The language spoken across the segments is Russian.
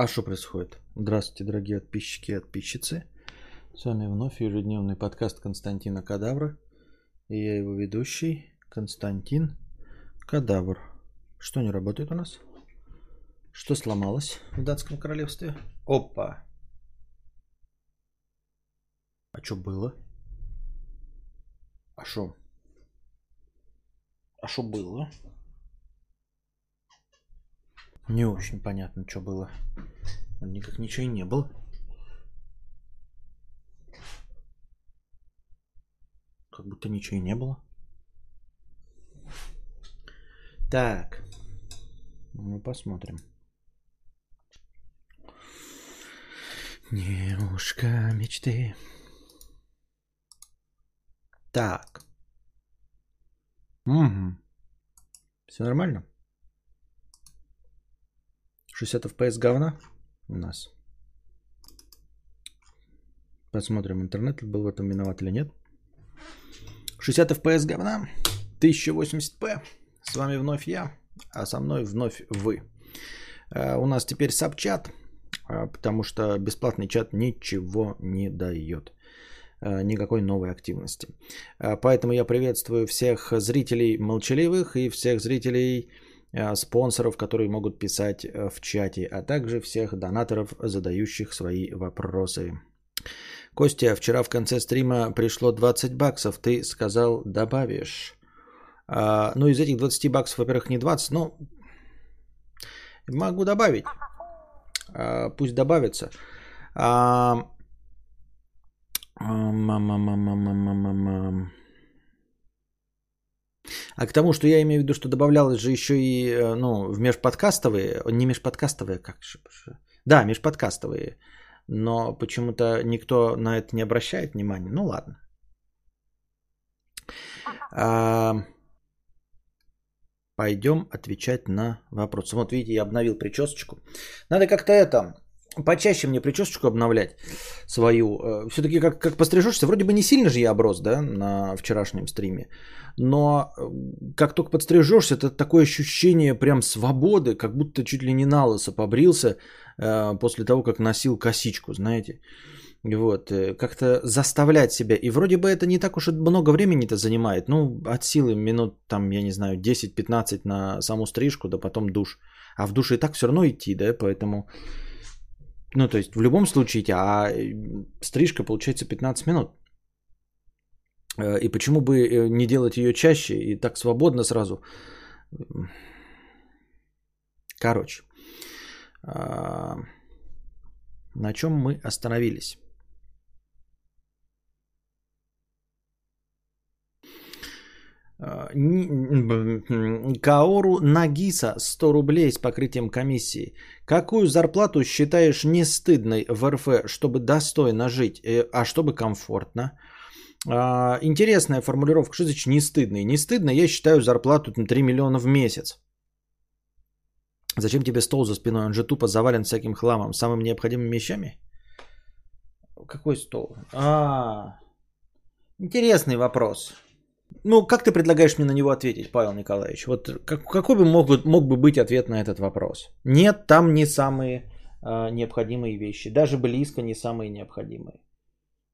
А что происходит? Здравствуйте, дорогие подписчики и подписчицы. С вами вновь ежедневный подкаст Константина Кадавра. И я его ведущий Константин Кадавр. Что не работает у нас? Что сломалось в датском королевстве? Опа! А что было? А что? А что было? Не очень понятно, что было. Никак ничего и не было. Как будто ничего и не было. Так. Ну, посмотрим. Девушка мечты. Так. Угу. Все нормально? 60 FPS говна у нас. Посмотрим, интернет был в этом виноват или нет. 60 FPS говна, 1080p. С вами вновь я, а со мной вновь вы. А, у нас теперь сабчат, а, потому что бесплатный чат ничего не дает. А, никакой новой активности. Поэтому я приветствую всех зрителей молчаливых и всех зрителей спонсоров, которые могут писать э, в чате, а также всех донаторов, задающих свои вопросы. Костя, вчера в конце стрима пришло 20 баксов, ты сказал добавишь. А, ну, из этих 20 баксов, во-первых, не 20, но могу добавить. А, пусть добавится. А, мама, мама, мама, мама, мама. А к тому, что я имею в виду, что добавлялось же еще и э, ну, в межподкастовые, не межподкастовые, как же? Да, межподкастовые. Но почему-то никто на это не обращает внимания. Ну ладно. А, пойдем отвечать на вопросы. Вот видите, я обновил причесочку. Надо как-то это почаще мне причесочку обновлять свою. Э, Все-таки как, как пострижешься, вроде бы не сильно же я оброс, да, на вчерашнем стриме. Но э, как только подстрижешься, это такое ощущение прям свободы, как будто чуть ли не на лысо побрился э, после того, как носил косичку, знаете. Вот, э, как-то заставлять себя. И вроде бы это не так уж и много времени-то занимает. Ну, от силы минут, там, я не знаю, 10-15 на саму стрижку, да потом душ. А в душе и так все равно идти, да, поэтому ну, то есть в любом случае, а стрижка получается 15 минут. Э, и почему бы э, не делать ее чаще и так свободно сразу? Короче, а, на чем мы остановились? А, Каору Нагиса 100 рублей с покрытием комиссии. Какую зарплату считаешь не стыдной в РФ, чтобы достойно жить, э, а чтобы комфортно? А, интересная формулировка. Что значит не стыдный? Не стыдно, я считаю зарплату 3 миллиона в месяц. Зачем тебе стол за спиной? Он же тупо завален всяким хламом, самыми необходимыми вещами. Какой стол? А, интересный вопрос. Ну, как ты предлагаешь мне на него ответить, Павел Николаевич? Вот как, какой бы мог, мог бы быть ответ на этот вопрос? Нет, там не самые э, необходимые вещи. Даже близко не самые необходимые.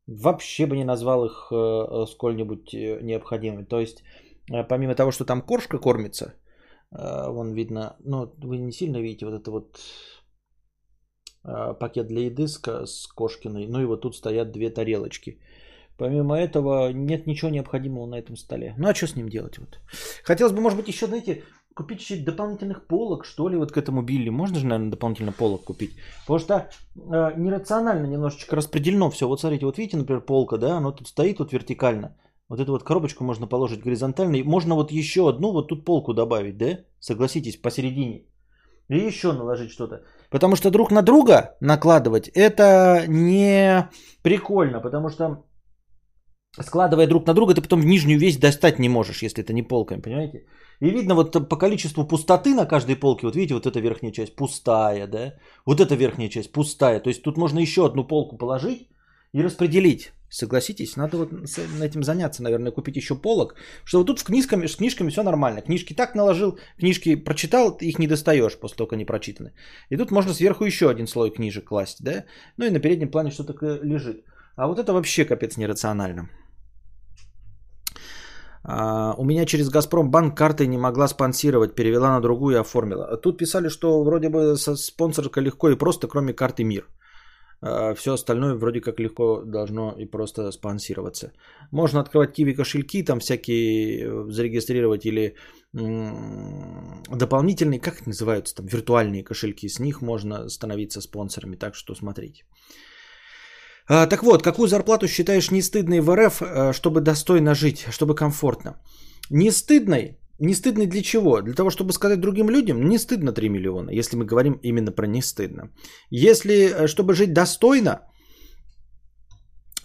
Вообще бы не назвал их э, э сколь-нибудь э, необходимыми. То есть, помимо того, что там кошка кормится, вон видно, ну, вы не сильно видите вот это вот пакет для еды с кошкиной. Ну и вот тут стоят две тарелочки. Помимо этого нет ничего необходимого на этом столе. Ну а что с ним делать? Вот. Хотелось бы, может быть, еще, знаете, купить еще дополнительных полок, что ли, вот к этому Билли. Можно же, наверное, дополнительно полок купить. Потому что э, нерационально немножечко распределено все. Вот смотрите, вот видите, например, полка, да, оно тут стоит вот вертикально. Вот эту вот коробочку можно положить горизонтально. И можно вот еще одну вот тут полку добавить, да? Согласитесь, посередине. И еще наложить что-то. Потому что друг на друга накладывать это не прикольно. Потому что складывая друг на друга, ты потом нижнюю весь достать не можешь, если это не полками, понимаете? И видно вот по количеству пустоты на каждой полке, вот видите, вот эта верхняя часть пустая, да? Вот эта верхняя часть пустая. То есть тут можно еще одну полку положить и распределить Согласитесь, надо вот этим заняться, наверное, купить еще полок. Что вот тут с книжками, с книжками все нормально. Книжки так наложил, книжки прочитал, их не достаешь после того, как они прочитаны. И тут можно сверху еще один слой книжек класть, да? Ну и на переднем плане что-то лежит. А вот это вообще капец нерационально. А, у меня через Газпромбанк картой не могла спонсировать, перевела на другую и оформила. Тут писали, что вроде бы со спонсорка легко и просто, кроме карты МИР. А, Все остальное вроде как легко должно и просто спонсироваться. Можно открывать киви кошельки, там всякие э, зарегистрировать или дополнительные, как их называются, там виртуальные кошельки. С них можно становиться спонсорами, так что смотрите. А, так вот, какую зарплату считаешь не стыдной в РФ, э, чтобы достойно жить, чтобы комфортно? Не стыдной? Не стыдной для чего? Для того, чтобы сказать другим людям, не стыдно 3 миллиона, если мы говорим именно про не стыдно. Если, э, чтобы жить достойно,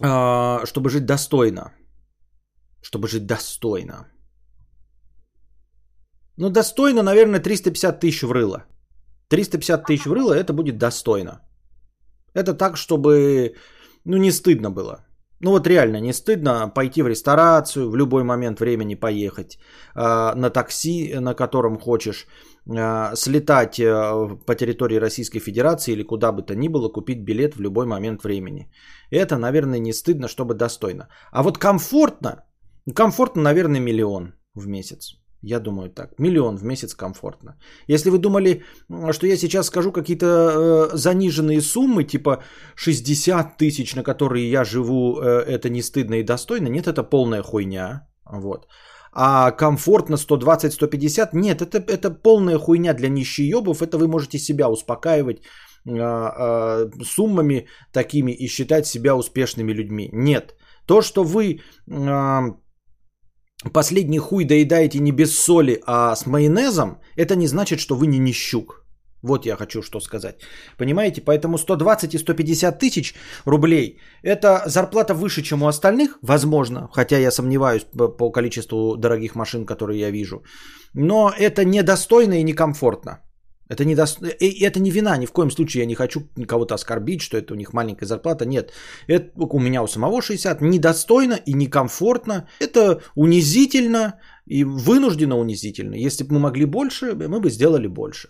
а, чтобы жить достойно, чтобы жить достойно. Ну, достойно, наверное, 350 тысяч в рыло. 350 тысяч в рыло, это будет достойно. Это так, чтобы ну не стыдно было. Ну вот реально не стыдно пойти в ресторацию, в любой момент времени поехать э, на такси, на котором хочешь, э, слетать э, по территории Российской Федерации или куда бы то ни было, купить билет в любой момент времени. Это, наверное, не стыдно, чтобы достойно. А вот комфортно, комфортно, наверное, миллион в месяц. Я думаю так. Миллион в месяц комфортно. Если вы думали, что я сейчас скажу какие-то э, заниженные суммы, типа 60 тысяч, на которые я живу, э, это не стыдно и достойно, нет, это полная хуйня. Вот. А комфортно 120-150, нет, это, это полная хуйня для нищеебов, это вы можете себя успокаивать э, э, суммами такими и считать себя успешными людьми. Нет. То, что вы... Э, последний хуй доедаете не без соли, а с майонезом, это не значит, что вы не нищук. Вот я хочу что сказать. Понимаете? Поэтому 120 и 150 тысяч рублей – это зарплата выше, чем у остальных, возможно, хотя я сомневаюсь по количеству дорогих машин, которые я вижу. Но это недостойно и некомфортно. Это не, до... и это не вина, ни в коем случае я не хочу кого-то оскорбить, что это у них маленькая зарплата. Нет, это у меня у самого 60, недостойно и некомфортно. Это унизительно и вынужденно унизительно. Если бы мы могли больше, мы бы сделали больше.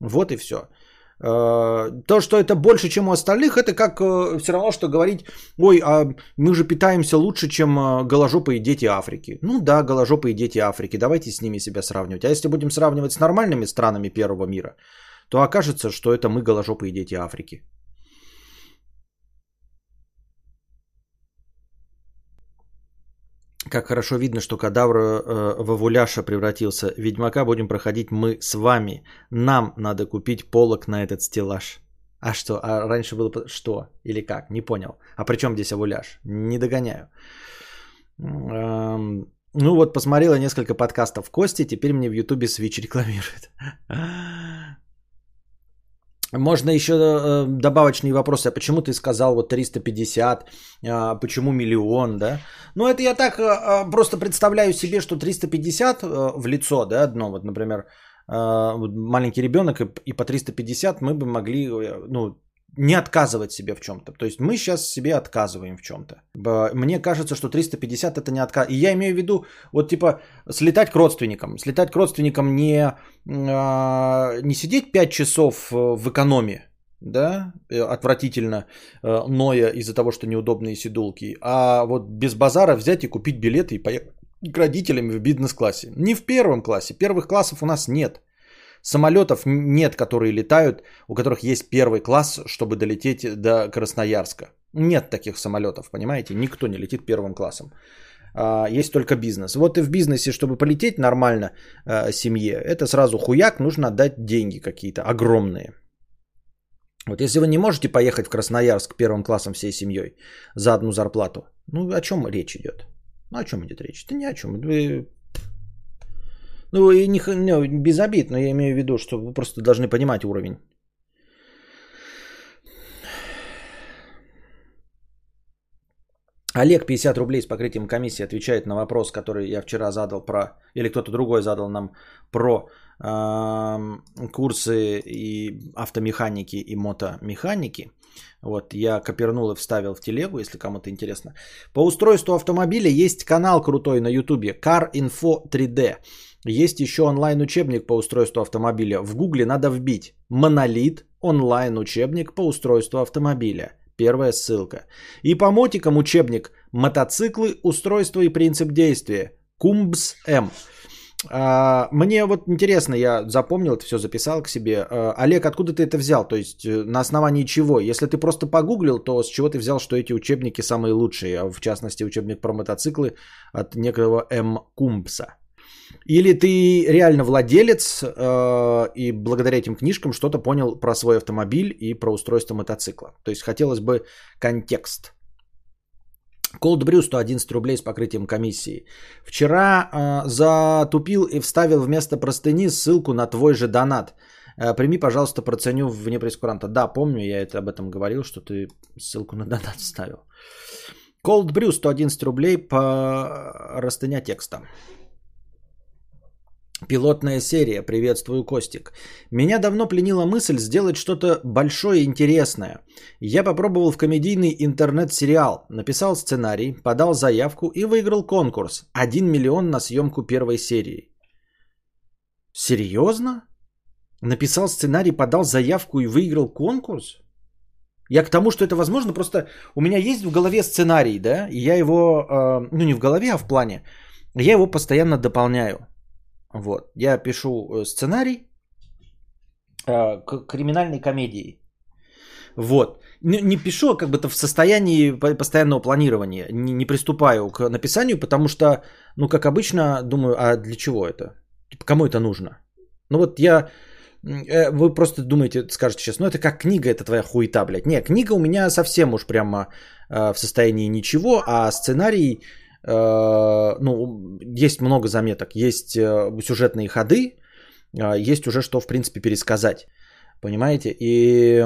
Вот и все. Э, то, что это больше, чем у остальных, это как э, все равно, что говорить, ой, а мы же питаемся лучше, чем э, голожопые дети Африки. Ну да, голожопые дети Африки, давайте с ними себя сравнивать. А если будем сравнивать с нормальными странами первого мира, то окажется, что это мы голожопые дети Африки. Как хорошо видно, что кадавр э, в Вуляша превратился. Ведьмака будем проходить мы с вами. Нам надо купить полок на этот стеллаж. А что? А раньше было что? Или как? Не понял. А при чем здесь Авуляж? Не догоняю. Эм, ну вот, посмотрела несколько подкастов Кости, теперь мне в Ютубе Switch рекламирует. Можно еще э, добавочные вопросы. А почему ты сказал вот 350? А почему миллион, да? Ну, это я так э, просто представляю себе, что 350 э, в лицо, да, одно, вот, например, маленький ребенок, и по 350 мы бы могли, ну, не отказывать себе в чем-то. То есть мы сейчас себе отказываем в чем-то. Мне кажется, что 350 это не отказ. И я имею в виду, вот типа слетать к родственникам. Слетать к родственникам не, а, не сидеть 5 часов э, в экономе, да, э, отвратительно э, ноя из-за того, что неудобные сидулки, а вот без базара взять и купить билеты и поехать к родителям в бизнес-классе. Не в первом классе. Первых классов у нас нет. Самолетов нет, которые летают, у которых есть первый класс, чтобы долететь до Красноярска. Нет таких самолетов, понимаете? Никто не летит первым классом. А, есть только бизнес. Вот и в бизнесе, чтобы полететь нормально а, семье, это сразу хуяк, нужно отдать деньги какие-то огромные. Вот если вы не можете поехать в Красноярск первым классом всей семьей за одну зарплату, ну о чем речь идет? Ну о чем идет речь? Это ни о чем. Вы ну, и не, не, без обид, но я имею в виду, что вы просто должны понимать уровень. Олег 50 рублей с покрытием комиссии отвечает на вопрос, который я вчера задал про, или кто-то другой задал нам про э, курсы и автомеханики и мотомеханики. Вот, я копернул и вставил в телегу, если кому-то интересно. По устройству автомобиля есть канал крутой на ютубе Car Info 3D. Есть еще онлайн-учебник по устройству автомобиля. В гугле надо вбить «Монолит. Онлайн-учебник по устройству автомобиля». Первая ссылка. И по мотикам учебник «Мотоциклы. Устройство и принцип действия». Кумбс М. А, мне вот интересно, я запомнил это все, записал к себе. А, Олег, откуда ты это взял? То есть э, на основании чего? Если ты просто погуглил, то с чего ты взял, что эти учебники самые лучшие? А в частности, учебник про мотоциклы от некого М. Кумбса. Или ты реально владелец э, и благодаря этим книжкам что-то понял про свой автомобиль и про устройство мотоцикла. То есть хотелось бы контекст. Cold Brew 111 рублей с покрытием комиссии. Вчера э, затупил и вставил вместо простыни ссылку на твой же донат. Э, прими, пожалуйста, проценю вне прескуранта. Да, помню, я это об этом говорил, что ты ссылку на донат вставил. Cold Brew 111 рублей по растыня текста. Пилотная серия. Приветствую, Костик. Меня давно пленила мысль сделать что-то большое и интересное. Я попробовал в комедийный интернет-сериал, написал сценарий, подал заявку и выиграл конкурс. 1 миллион на съемку первой серии. Серьезно? Написал сценарий, подал заявку и выиграл конкурс? Я к тому, что это возможно, просто у меня есть в голове сценарий, да, и я его, э, ну не в голове, а в плане, я его постоянно дополняю. Вот. Я пишу э, сценарий э, к криминальной комедии. Вот. Не, пишу, а как бы то в состоянии постоянного планирования. Не, не приступаю к написанию, потому что, ну, как обычно, думаю, а для чего это? Типа, кому это нужно? Ну вот я... Э, вы просто думаете, скажете сейчас, ну это как книга, это твоя хуета, блядь. Не, книга у меня совсем уж прямо в состоянии ничего, а сценарий Э, ну, есть много заметок, есть э, сюжетные ходы, а, есть уже что, в принципе, пересказать. Понимаете? И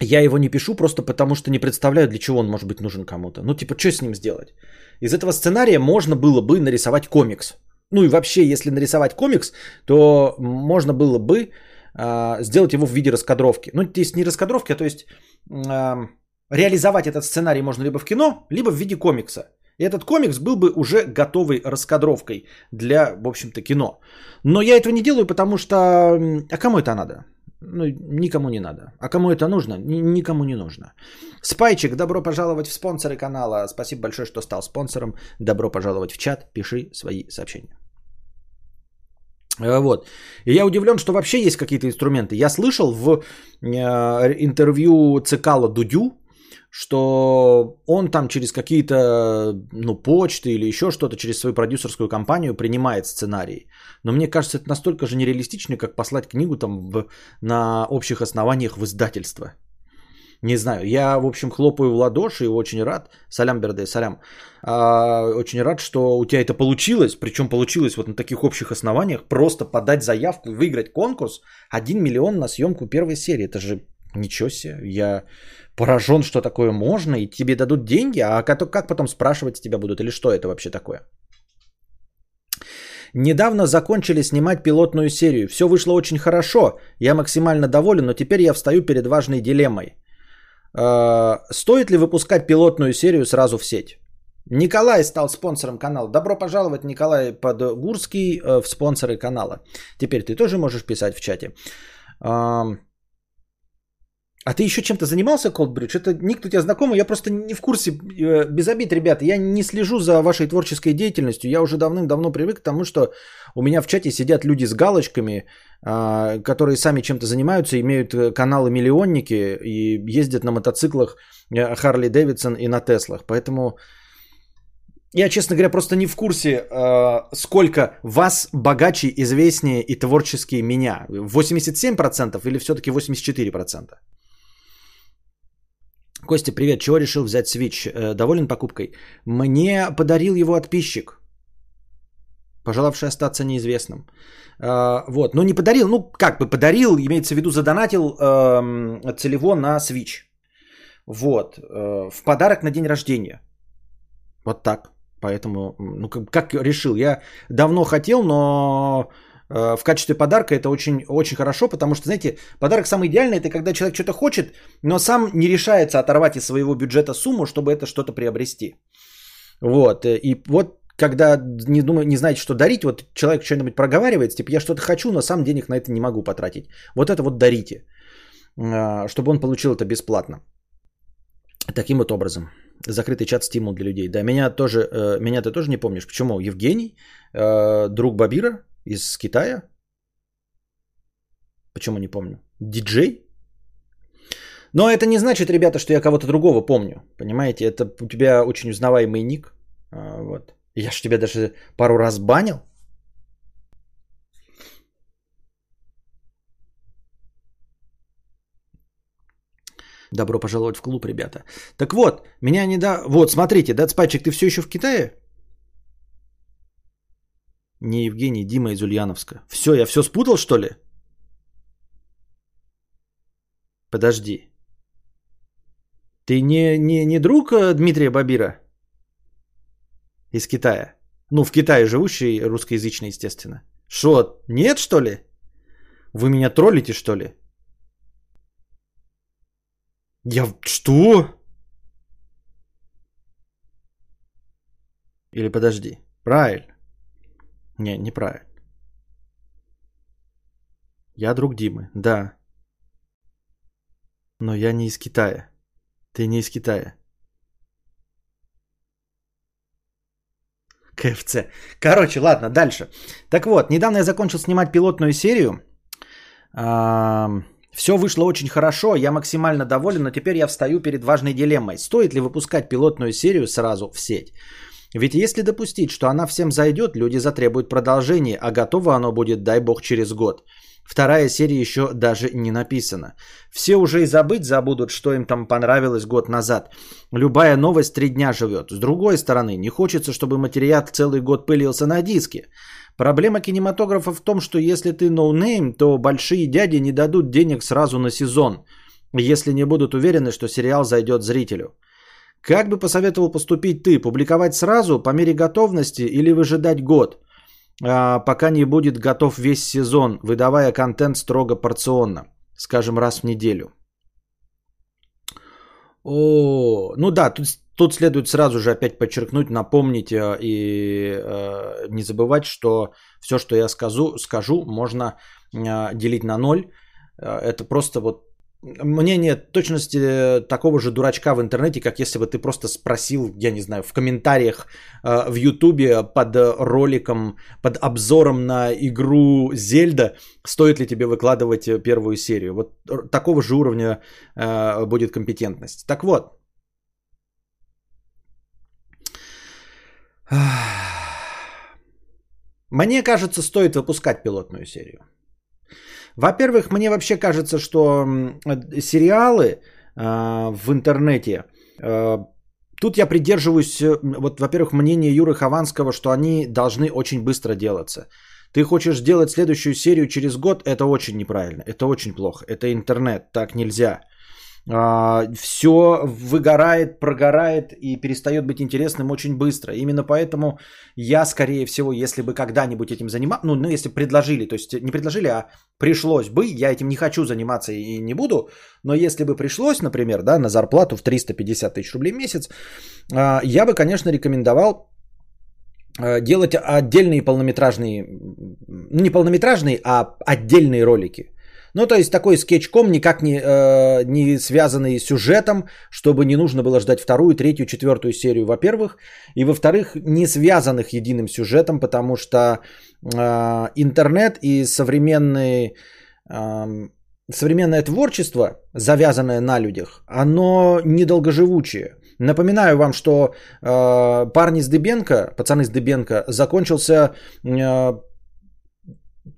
я его не пишу просто потому, что не представляю, для чего он может быть нужен кому-то. Ну, типа, что с ним сделать? Из этого сценария можно было бы нарисовать комикс. Ну и вообще, если нарисовать комикс, то можно было бы э, сделать его в виде раскадровки. Ну, то есть не раскадровки, а то есть э, реализовать этот сценарий можно либо в кино, либо в виде комикса. И этот комикс был бы уже готовой раскадровкой для, в общем-то, кино. Но я этого не делаю, потому что... А кому это надо? Ну, никому не надо. А кому это нужно? Никому не нужно. Спайчик, добро пожаловать в спонсоры канала. Спасибо большое, что стал спонсором. Добро пожаловать в чат. Пиши свои сообщения. Э, вот. И я удивлен, что вообще есть какие-то инструменты. Я слышал в э, интервью Цикала Дудю, что он там через какие-то ну, почты или еще что-то, через свою продюсерскую компанию принимает сценарий. Но мне кажется, это настолько же нереалистично, как послать книгу там в, на общих основаниях в издательство. Не знаю, я, в общем, хлопаю в ладоши и очень рад, салям, Берде, салям, а, очень рад, что у тебя это получилось, причем получилось вот на таких общих основаниях, просто подать заявку выиграть конкурс 1 миллион на съемку первой серии. Это же ничего себе, я поражен, что такое можно, и тебе дадут деньги, а как, потом спрашивать тебя будут, или что это вообще такое? Недавно закончили снимать пилотную серию. Все вышло очень хорошо. Я максимально доволен, но теперь я встаю перед важной дилеммой. Э, стоит ли выпускать пилотную серию сразу в сеть? Николай стал спонсором канала. Добро пожаловать, Николай Подгурский, э, в спонсоры канала. Теперь ты тоже можешь писать в чате. А ты еще чем-то занимался, Cold Это ник у тебя знакомый, я просто не в курсе. Э, без обид, ребята, я не слежу за вашей творческой деятельностью. Я уже давным-давно привык к тому, что у меня в чате сидят люди с галочками, а, которые сами чем-то занимаются, имеют э, каналы-миллионники и ездят на мотоциклах э, Харли Дэвидсон и на Теслах. Поэтому я, честно говоря, просто не в курсе, сколько вас богаче, известнее и творческие меня. 87% или все-таки 84%? Костя, привет. Чего решил взять Switch? Э, доволен покупкой? Мне подарил его подписчик, пожелавший остаться неизвестным. Э, вот, но не подарил, ну как бы подарил, имеется в виду задонатил эм, целево на Switch. Вот. Э, в подарок на день рождения. Вот так. Поэтому, ну, как, как решил. Я давно хотел, но в качестве подарка это очень, очень хорошо, потому что, знаете, подарок самый идеальный, это когда человек что-то хочет, но сам не решается оторвать из своего бюджета сумму, чтобы это что-то приобрести. Вот. И вот когда не, думаю, не знаете, что дарить, вот человек что-нибудь проговаривает, типа я что-то хочу, но сам денег на это не могу потратить. Вот это вот дарите, а, чтобы он получил это бесплатно. Таким вот образом. Закрытый чат стимул для людей. Да, меня тоже, э, меня ты тоже не помнишь. Почему? Евгений, э, друг Бабира из Китая. Почему не помню? Диджей? Но это не значит, ребята, что я кого-то другого помню. Понимаете, это у тебя очень узнаваемый ник. А, вот. Я ж тебя даже пару раз банил. Добро пожаловать в клуб, ребята. Так вот, меня не да... Вот, смотрите, Датспайчик, ты все еще в Китае? Не Евгений, Дима из Ульяновска. Все, я все спутал, что ли? Подожди. Ты не, не, не друг э, Дмитрия Бабира? из Китая. Ну, в Китае живущий русскоязычный, естественно. Что, нет, что ли? Вы меня троллите, что ли? Я... Что? Или подожди. Правильно. Не, неправильно. Я друг Димы, да. Но я не из Китая. Ты не из Китая. КФЦ. Короче, ладно, дальше. Так вот, недавно я закончил снимать пилотную серию. Все вышло очень хорошо, я максимально доволен, но теперь я встаю перед важной дилеммой. Стоит ли выпускать пилотную серию сразу в сеть? Ведь если допустить, что она всем зайдет, люди затребуют продолжение, а готово оно будет, дай бог, через год. Вторая серия еще даже не написана. Все уже и забыть забудут, что им там понравилось год назад. Любая новость три дня живет. С другой стороны, не хочется, чтобы материал целый год пылился на диске. Проблема кинематографа в том, что если ты no name, то большие дяди не дадут денег сразу на сезон, если не будут уверены, что сериал зайдет зрителю. Как бы посоветовал поступить ты? Публиковать сразу, по мере готовности или выжидать год? А, пока не будет готов весь сезон, выдавая контент строго порционно, скажем, раз в неделю. О, ну да, тут, тут следует сразу же опять подчеркнуть, напомнить э, и э, не забывать, что все, что я скажу, скажу, можно э, делить на ноль. Э, это просто вот мнение точности такого же дурачка в интернете, как если бы ты просто спросил, я не знаю, в комментариях э, в Ютубе под роликом, под обзором на игру Зельда, стоит ли тебе выкладывать первую серию. Вот такого же уровня э, будет компетентность. Так вот. Мне кажется, стоит выпускать пилотную серию. Во-первых, мне вообще кажется, что сериалы э, в интернете, э, тут я придерживаюсь, э, вот, во-первых, мнения Юры Хованского, что они должны очень быстро делаться. Ты хочешь сделать следующую серию через год, это очень неправильно, это очень плохо, это интернет, так нельзя. А, все выгорает, прогорает и перестает быть интересным очень быстро. Именно поэтому я, скорее всего, если бы когда-нибудь этим занимался, ну, ну, если предложили, то есть не предложили, а пришлось бы, я этим не хочу заниматься и не буду, но если бы пришлось, например, да, на зарплату в 350 тысяч рублей в месяц, а, я бы, конечно, рекомендовал а, делать отдельные полнометражные, ну, не полнометражные, а отдельные ролики. Ну, то есть такой скетчком, никак не, э, не связанный с сюжетом, чтобы не нужно было ждать вторую, третью, четвертую серию, во-первых. И во-вторых, не связанных единым сюжетом, потому что э, интернет и современный, э, современное творчество, завязанное на людях, оно недолгоживучее. Напоминаю вам, что э, парни с Дыбенко, пацаны с Дыбенко, закончился э,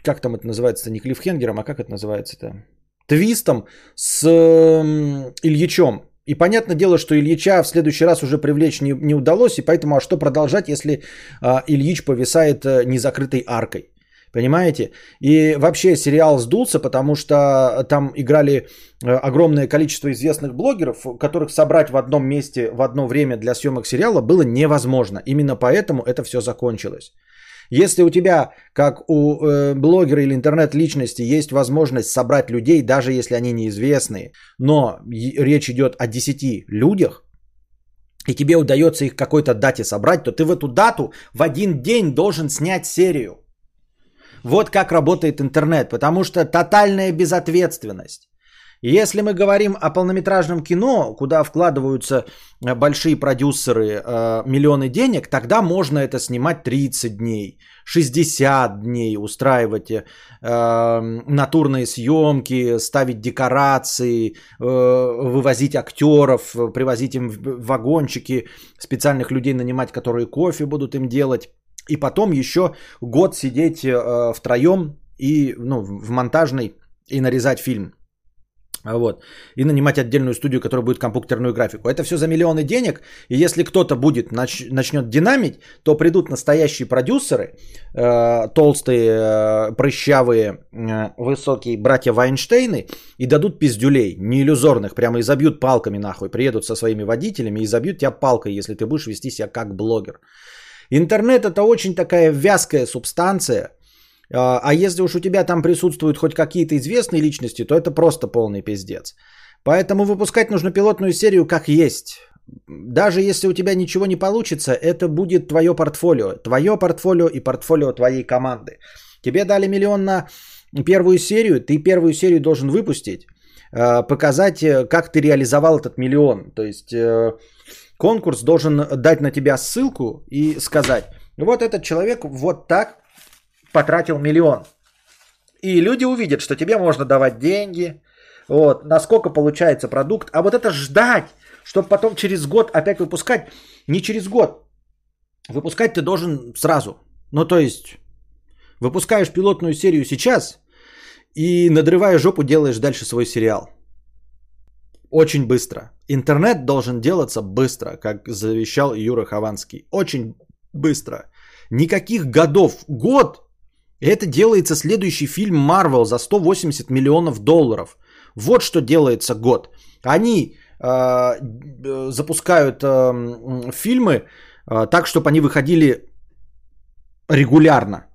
как там это называется-то, не клиффхенгером, а как это называется-то? Твистом с э, Ильичом. И понятное дело, что Ильича в следующий раз уже привлечь не, не удалось, и поэтому а что продолжать, если э, Ильич повисает э, незакрытой аркой? Понимаете? И вообще сериал сдулся, потому что там играли э, огромное количество известных блогеров, которых собрать в одном месте в одно время для съемок сериала было невозможно. Именно поэтому это все закончилось. Если у тебя, как у э, блогера или интернет-личности, есть возможность собрать людей, даже если они неизвестные, но речь идет о 10 людях, и тебе удается их какой-то дате собрать, то ты в эту дату в один день должен снять серию. Вот как работает интернет, потому что тотальная безответственность. Если мы говорим о полнометражном кино, куда вкладываются э, большие продюсеры э, миллионы денег, тогда можно это снимать 30 дней, 60 дней, устраивать э, натурные съемки, ставить декорации, вывозить актеров, привозить им вагончики, специальных людей нанимать, которые кофе будут им делать. И потом еще год сидеть втроем и ну, в монтажной и нарезать фильм. Вот. И нанимать отдельную студию, которая будет компьютерную графику. Это все за миллионы денег. И если кто-то будет нач- начнет динамить, то придут настоящие продюсеры, э, толстые, э, прыщавые, э, высокие братья Вайнштейны и дадут пиздюлей, не иллюзорных, прямо и забьют палками нахуй. Приедут со своими водителями и забьют тебя палкой, если ты будешь вести себя как блогер. Интернет это очень такая вязкая субстанция, а, а если уж у тебя там присутствуют хоть какие-то известные личности, то это просто полный пиздец. Поэтому выпускать нужно пилотную серию как есть. Даже если у тебя ничего не получится, это будет твое портфолио. Твое портфолио и портфолио твоей команды. Тебе дали миллион на первую серию, ты первую серию должен выпустить, а, показать, э, как ты реализовал этот миллион. То есть э, конкурс должен дать на тебя ссылку и сказать, вот этот человек вот так потратил миллион. И люди увидят, что тебе можно давать деньги, вот, насколько получается продукт. А вот это ждать, чтобы потом через год опять выпускать, не через год. Выпускать ты должен сразу. Ну, то есть, выпускаешь пилотную серию сейчас и, надрывая жопу, делаешь дальше свой сериал. Очень быстро. Интернет должен делаться быстро, как завещал Юра Хованский. Очень быстро. Никаких годов. Год это делается следующий фильм Marvel за 180 миллионов долларов. Вот что делается год. Они э, запускают э, фильмы э, так, чтобы они выходили регулярно.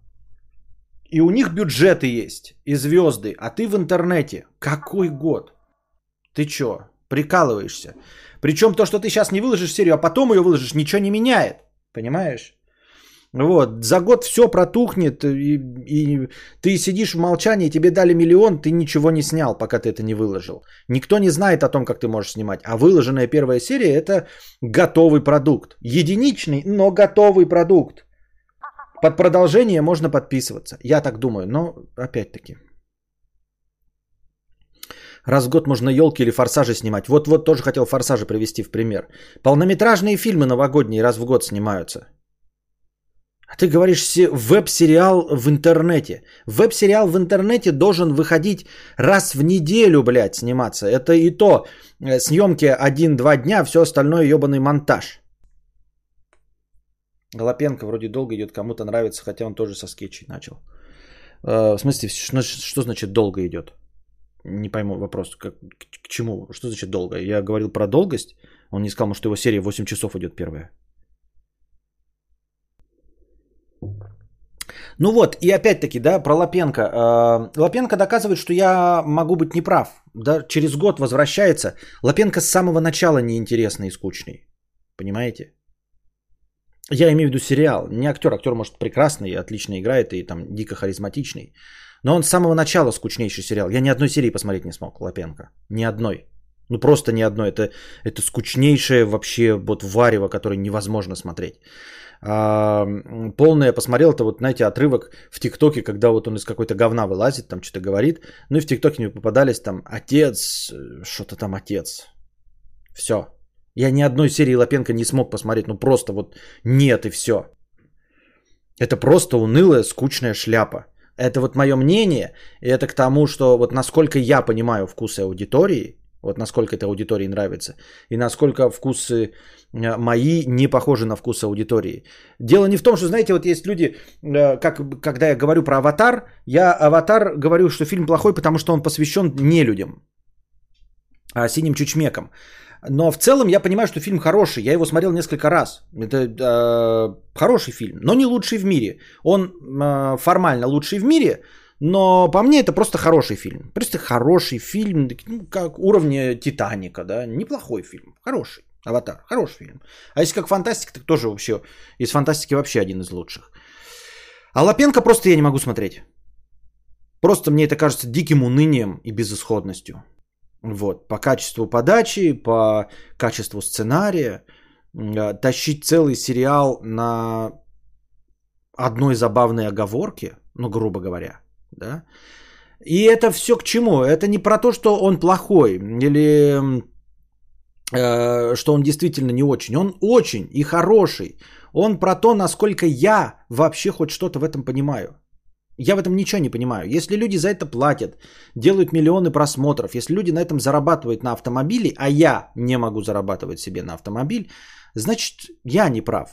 И у них бюджеты есть, и звезды, а ты в интернете. Какой год? Ты чё, прикалываешься? Причем то, что ты сейчас не выложишь серию, а потом ее выложишь, ничего не меняет. Понимаешь? Вот, за год все протухнет, и, и ты сидишь в молчании, тебе дали миллион, ты ничего не снял, пока ты это не выложил. Никто не знает о том, как ты можешь снимать. А выложенная первая серия это готовый продукт. Единичный, но готовый продукт. Под продолжение можно подписываться. Я так думаю, но опять-таки. Раз в год можно елки или форсажи снимать. Вот-вот тоже хотел форсажи привести в пример. Полнометражные фильмы новогодние раз в год снимаются. А ты говоришь веб-сериал в интернете. Веб-сериал в интернете должен выходить раз в неделю, блядь, сниматься. Это и то э, съемки один-два дня, все остальное ебаный монтаж. Голопенко вроде долго идет, кому-то нравится, хотя он тоже со скетчей начал. Э, в смысле, что, что значит долго идет? Не пойму вопрос. Как, к, к чему? Что значит долго? Я говорил про долгость. Он не сказал, что его серия 8 часов идет первая. Ну вот, и опять-таки, да, про Лапенко. Э, Лапенко доказывает, что я могу быть неправ. Да, через год возвращается. Лапенко с самого начала неинтересный и скучный. Понимаете? Я имею в виду сериал. Не актер. Актер, может, прекрасный, отлично играет и там дико харизматичный. Но он с самого начала скучнейший сериал. Я ни одной серии посмотреть не смог, Лапенко. Ни одной. Ну просто ни одной. Это, это скучнейшее вообще вот варево, которое невозможно смотреть а, полное, посмотрел это вот, знаете, отрывок в ТикТоке, когда вот он из какой-то говна вылазит, там что-то говорит, ну и в ТикТоке мне попадались там отец, что-то там отец. Все. Я ни одной серии Лапенко не смог посмотреть, ну просто вот нет и все. Это просто унылая, скучная шляпа. Это вот мое мнение, и это к тому, что вот насколько я понимаю вкусы аудитории, Вот насколько это аудитории нравится. И насколько вкусы э, мои не похожи на вкусы аудитории. Дело не в том, что, знаете, вот есть люди, э, как, когда я говорю про «Аватар», я «Аватар» говорю, что фильм плохой, потому что он посвящен не людям, а синим чучмекам. Но в целом я понимаю, что фильм хороший. Я его смотрел несколько раз. Это э, хороший фильм, но не лучший в мире. Он э, формально лучший в мире, но по мне это просто хороший фильм. Просто хороший фильм, ну, как уровня Титаника, да. Неплохой фильм, хороший. Аватар, хороший фильм. А если как фантастика, так тоже вообще, из фантастики вообще один из лучших. А Лапенко просто я не могу смотреть. Просто мне это кажется диким унынием и безысходностью. Вот, по качеству подачи, по качеству сценария. Э, тащить целый сериал на одной забавной оговорке, ну, грубо говоря, да. И это все к чему? Это не про то, что он плохой или э, что он действительно не очень. Он очень и хороший. Он про то, насколько я вообще хоть что-то в этом понимаю. Я в этом ничего не понимаю. Если люди за это платят, делают миллионы просмотров, если люди на этом зарабатывают на автомобиле, а я не могу зарабатывать себе на автомобиль, значит, я не прав.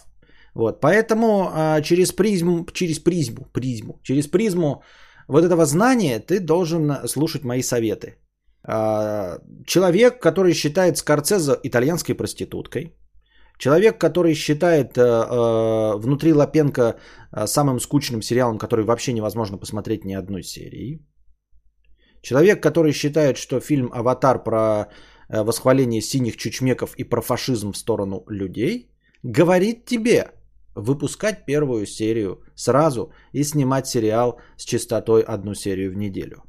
Вот, поэтому а, через призму, через призму, призму, через призму вот этого знания ты должен слушать мои советы. А, человек, который считает Скорцеза итальянской проституткой, Человек, который считает э, э, внутри Лапенко э, самым скучным сериалом, который вообще невозможно посмотреть ни одной серии. Человек, который считает, что фильм «Аватар» про восхваление синих чучмеков и про фашизм в сторону людей, говорит тебе выпускать первую серию сразу и снимать сериал с частотой одну серию в неделю.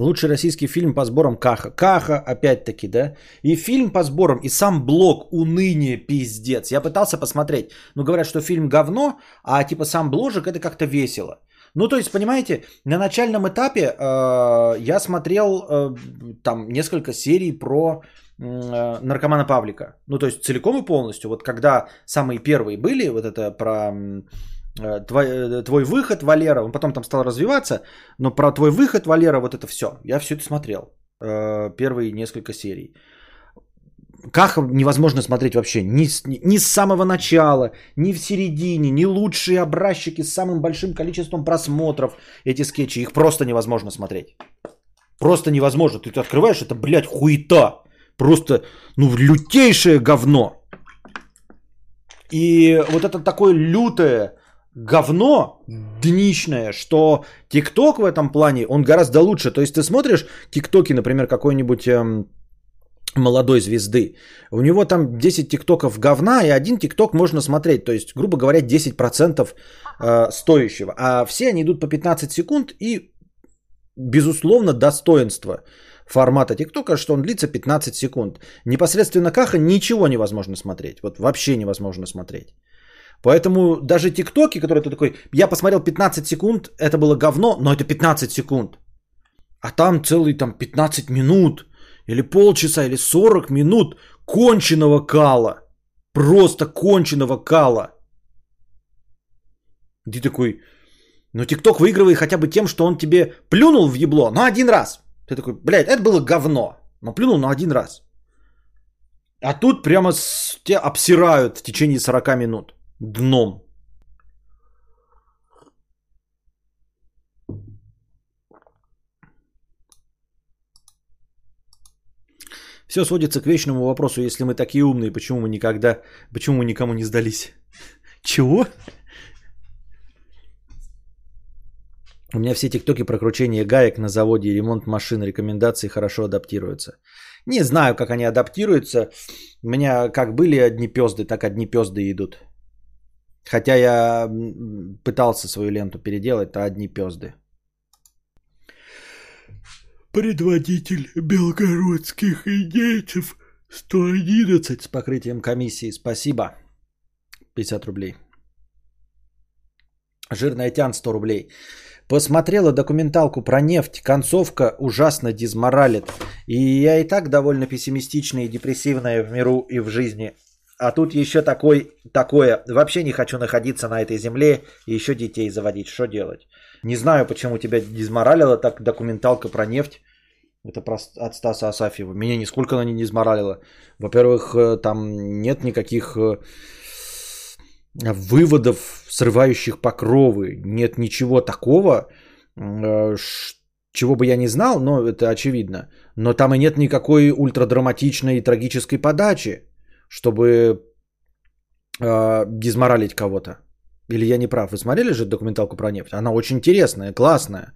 Лучший российский фильм по сборам Каха. Каха, опять-таки, да? И фильм по сборам, и сам блок уныние, пиздец. Я пытался посмотреть. Ну, говорят, что фильм говно, а типа сам бложек это как-то весело. Ну, то есть, понимаете, на начальном этапе э, я смотрел э, там несколько серий про э, наркомана Павлика. Ну, то есть, целиком и полностью. Вот когда самые первые были, вот это про твой, э, твой выход, Валера, он потом там стал развиваться, но про твой выход, Валера, вот это все. Я все это смотрел. Э, первые несколько серий. Как невозможно смотреть вообще ни, ни с самого начала, ни в середине, ни лучшие образчики с самым большим количеством просмотров эти скетчи. Их просто невозможно смотреть. Просто невозможно. Ты открываешь, это, блядь, хуета. Просто, ну, лютейшее говно. И вот это такое лютое, говно днищное, что ТикТок в этом плане, он гораздо лучше. То есть ты смотришь ТикТоки, например, какой-нибудь эм, молодой звезды, у него там 10 ТикТоков говна, и один ТикТок можно смотреть. То есть, грубо говоря, 10% э, стоящего. А все они идут по 15 секунд и, безусловно, достоинство формата ТикТока, что он длится 15 секунд. Непосредственно Каха ничего невозможно смотреть. Вот вообще невозможно смотреть. Поэтому даже тиктоки, которые ты такой, я посмотрел 15 секунд, это было говно, но это 15 секунд. А там целый там 15 минут, или полчаса, или 40 минут конченого кала. Просто конченого кала. Ты такой, ну ТикТок выигрывает хотя бы тем, что он тебе плюнул в ебло, но один раз. Ты такой, блядь, это было говно, но плюнул на один раз. А тут прямо тебя обсирают в течение 40 минут дном. Все сводится к вечному вопросу, если мы такие умные, почему мы никогда, почему мы никому не сдались? Чего? У меня все тиктоки про кручение гаек на заводе и ремонт машин, рекомендации хорошо адаптируются. Не знаю, как они адаптируются. У меня как были одни пезды, так одни пезды идут. Хотя я пытался свою ленту переделать, то одни пезды. Предводитель белгородских индейцев 111 с покрытием комиссии. Спасибо. 50 рублей. Жирная тян 100 рублей. Посмотрела документалку про нефть. Концовка ужасно дизморалит. И я и так довольно пессимистичная и депрессивная в миру и в жизни. А тут еще такой, такое. Вообще не хочу находиться на этой земле и еще детей заводить. Что делать? Не знаю, почему тебя дизморалила так документалка про нефть. Это про, от Стаса Асафьева. Меня нисколько она не дизморалила. Во-первых, э, там нет никаких э, выводов, срывающих покровы. Нет ничего такого, э, чего бы я не знал, но это очевидно. Но там и нет никакой ультрадраматичной и трагической подачи чтобы э, дизморалить кого-то. Или я не прав? Вы смотрели же документалку про нефть? Она очень интересная, классная.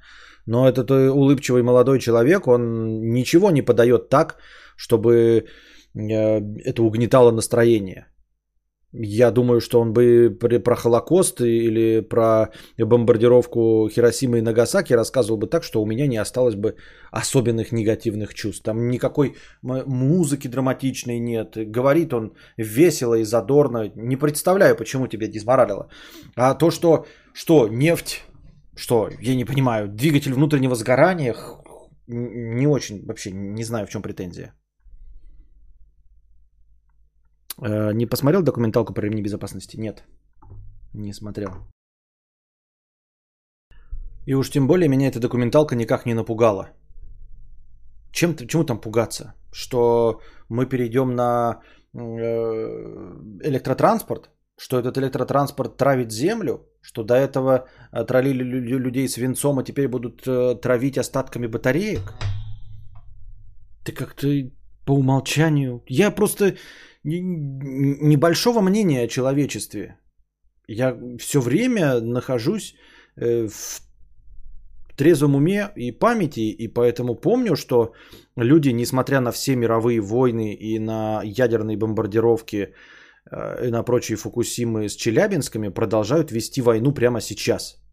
Но этот э, улыбчивый молодой человек, он ничего не подает так, чтобы э, это угнетало настроение. Я думаю, что он бы про Холокост или про бомбардировку Хиросимы и Нагасаки рассказывал бы так, что у меня не осталось бы особенных негативных чувств. Там никакой музыки драматичной нет. Говорит он весело и задорно. Не представляю, почему тебя дизморалило. А то, что, что нефть, что, я не понимаю, двигатель внутреннего сгорания, не очень, вообще не знаю, в чем претензия. Э, не посмотрел документалку про ремни безопасности? Нет, не смотрел. И уж тем более меня эта документалка никак не напугала. Чем, чему там пугаться? Что мы перейдем на э, электротранспорт? Что этот электротранспорт травит землю? Что до этого э, троллили людей свинцом, а теперь будут травить остатками батареек? Ты как-то по умолчанию... Я просто небольшого мнения о человечестве. Я все время нахожусь э, в трезвом уме и памяти, и поэтому помню, что люди, несмотря на все мировые войны и на ядерные бомбардировки э, и на прочие Фукусимы с Челябинскими, продолжают вести войну прямо сейчас.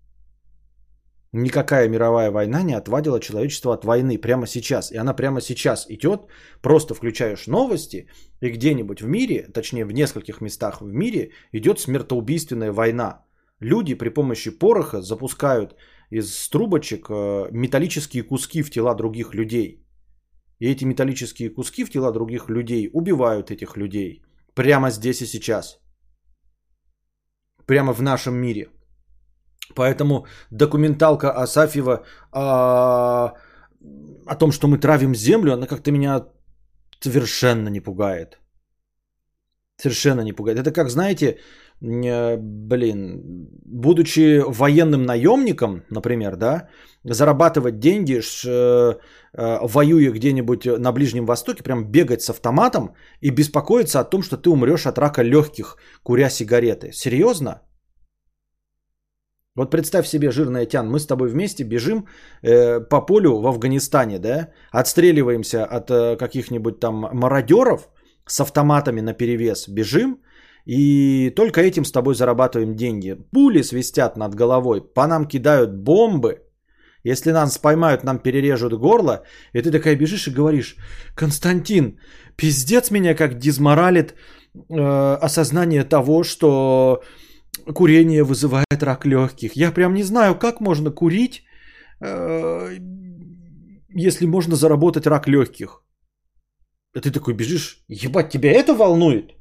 Никакая мировая война не отвадила человечество от войны прямо сейчас. И она прямо сейчас идет. Просто включаешь новости, и где-нибудь в мире, точнее в нескольких местах в мире, идет смертоубийственная война. Люди при помощи пороха запускают из трубочек э, металлические куски в тела других людей. И эти металлические куски в тела других людей убивают этих людей. Прямо здесь и сейчас. Прямо в нашем мире. Поэтому документалка Асафьева о, о том, что мы травим землю, она как-то меня совершенно не пугает. Совершенно не пугает. Это как, знаете, э, блин, будучи военным наемником, например, да, зарабатывать деньги, ш, э, воюя где-нибудь на Ближнем Востоке, прям бегать с автоматом и беспокоиться о том, что ты умрешь от рака легких, куря сигареты. Серьезно? Вот представь себе, жирная тян, мы с тобой вместе бежим э, по полю в Афганистане, да, отстреливаемся от э, каких-нибудь там мародеров с автоматами на перевес, бежим, и только этим с тобой зарабатываем деньги. Пули свистят над головой, по нам кидают бомбы. Если нас поймают, нам перережут горло, и ты такая бежишь и говоришь, Константин, пиздец меня как дизморалит э, осознание того, что курение вызывает рак легких. Я прям не знаю, как можно курить, э, если можно заработать рак легких. А ты такой бежишь, ебать, тебя это волнует?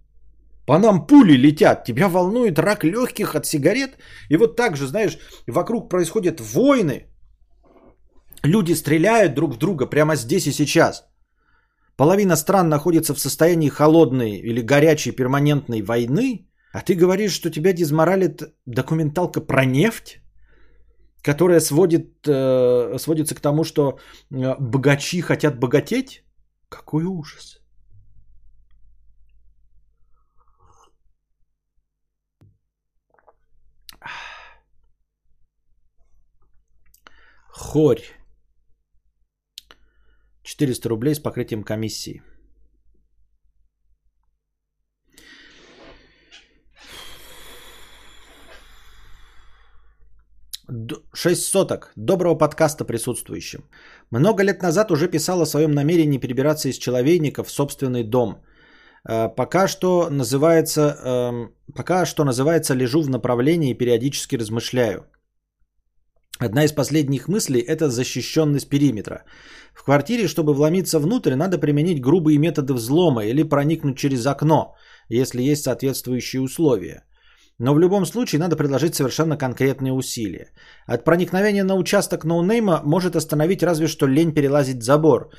По нам пули летят, тебя волнует рак легких от сигарет. И вот так же, знаешь, вокруг происходят войны. Люди стреляют друг в друга прямо здесь и сейчас. Половина стран находится в состоянии холодной или горячей перманентной войны. А ты говоришь, что тебя дизморалит документалка про нефть, которая сводит, э, сводится к тому, что э, богачи хотят богатеть? Какой ужас. Хорь. 400 рублей с покрытием комиссии. 6 соток. Доброго подкаста присутствующим. Много лет назад уже писал о своем намерении перебираться из человейника в собственный дом. Э, пока что называется, эм, пока что называется лежу в направлении и периодически размышляю. Одна из последних мыслей – это защищенность периметра. В квартире, чтобы вломиться внутрь, надо применить грубые методы взлома или проникнуть через окно, если есть соответствующие условия. Но в любом случае надо предложить совершенно конкретные усилия. От проникновения на участок ноунейма может остановить разве что лень перелазить забор.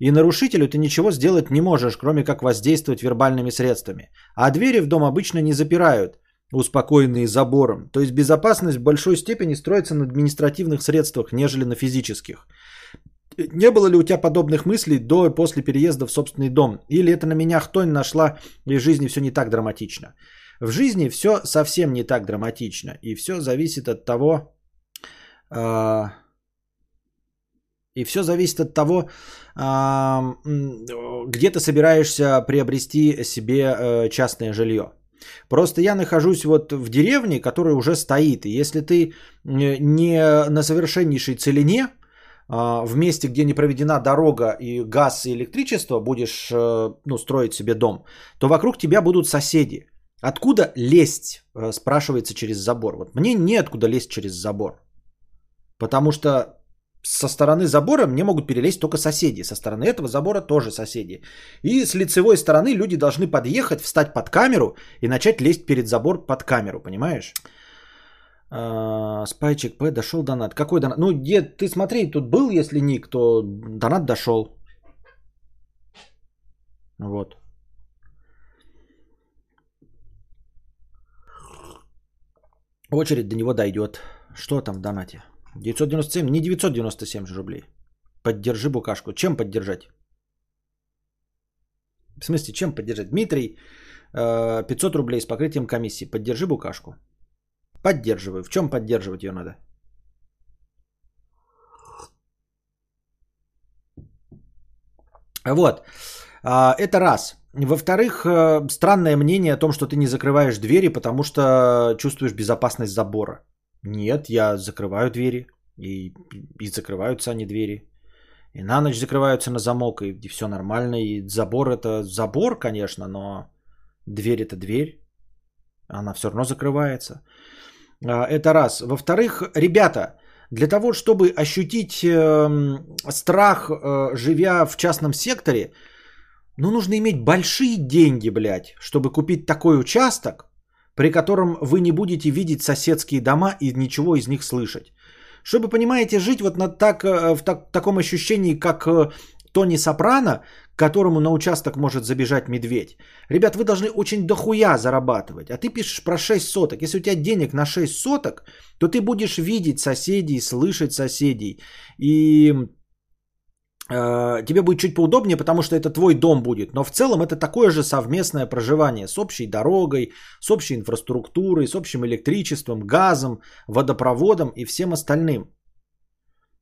И нарушителю ты ничего сделать не можешь, кроме как воздействовать вербальными средствами. А двери в дом обычно не запирают, успокоенные забором. То есть безопасность в большой степени строится на административных средствах, нежели на физических. Не было ли у тебя подобных мыслей до и после переезда в собственный дом? Или это на меня хтонь нашла и в жизни все не так драматично? В жизни все совсем не так драматично. И все зависит от того... Э, и все зависит от того, э, где ты собираешься приобрести себе э, частное жилье. Просто я нахожусь вот в деревне, которая уже стоит. И если ты не на совершеннейшей целине, в месте, где не проведена дорога и газ и электричество, будешь ну, строить себе дом, то вокруг тебя будут соседи. Откуда лезть, э, спрашивается через забор. Вот мне неоткуда лезть через забор. Потому что со стороны забора мне могут перелезть только соседи. Со стороны этого забора тоже соседи. И с лицевой стороны люди должны подъехать, встать под камеру и начать лезть перед забор под камеру, понимаешь? А, Спайчик П. Дошел донат. Какой донат? Ну, дед, ты смотри, тут был, если ник, то донат дошел. Вот. Очередь до него дойдет. Что там в донате? 997, не 997 же рублей. Поддержи букашку. Чем поддержать? В смысле, чем поддержать? Дмитрий, 500 э, рублей с покрытием комиссии. Поддержи букашку. Поддерживаю. В чем поддерживать ее надо? Вот. А, это раз. Во-вторых, э, странное мнение о том, что ты не закрываешь двери, потому что чувствуешь безопасность забора. Нет, я закрываю двери. И, и закрываются они двери. И на ночь закрываются на замок, и, и все нормально. И забор это забор, конечно, но дверь это дверь. Она все равно закрывается. А, это раз. Во-вторых, ребята, для того, чтобы ощутить эм, страх, э, живя в частном секторе, ну, нужно иметь большие деньги, блядь, чтобы купить такой участок, при котором вы не будете видеть соседские дома и ничего из них слышать. Чтобы, понимаете, жить вот на так, э, в так, таком ощущении, как э, Тони Сопрано, которому на участок может забежать медведь. Ребят, вы должны очень дохуя зарабатывать. А ты пишешь про 6 соток. Если у тебя денег на 6 соток, то ты будешь видеть соседей, слышать соседей. И тебе будет чуть поудобнее, потому что это твой дом будет. Но в целом это такое же совместное проживание с общей дорогой, с общей инфраструктурой, с общим электричеством, газом, водопроводом и всем остальным.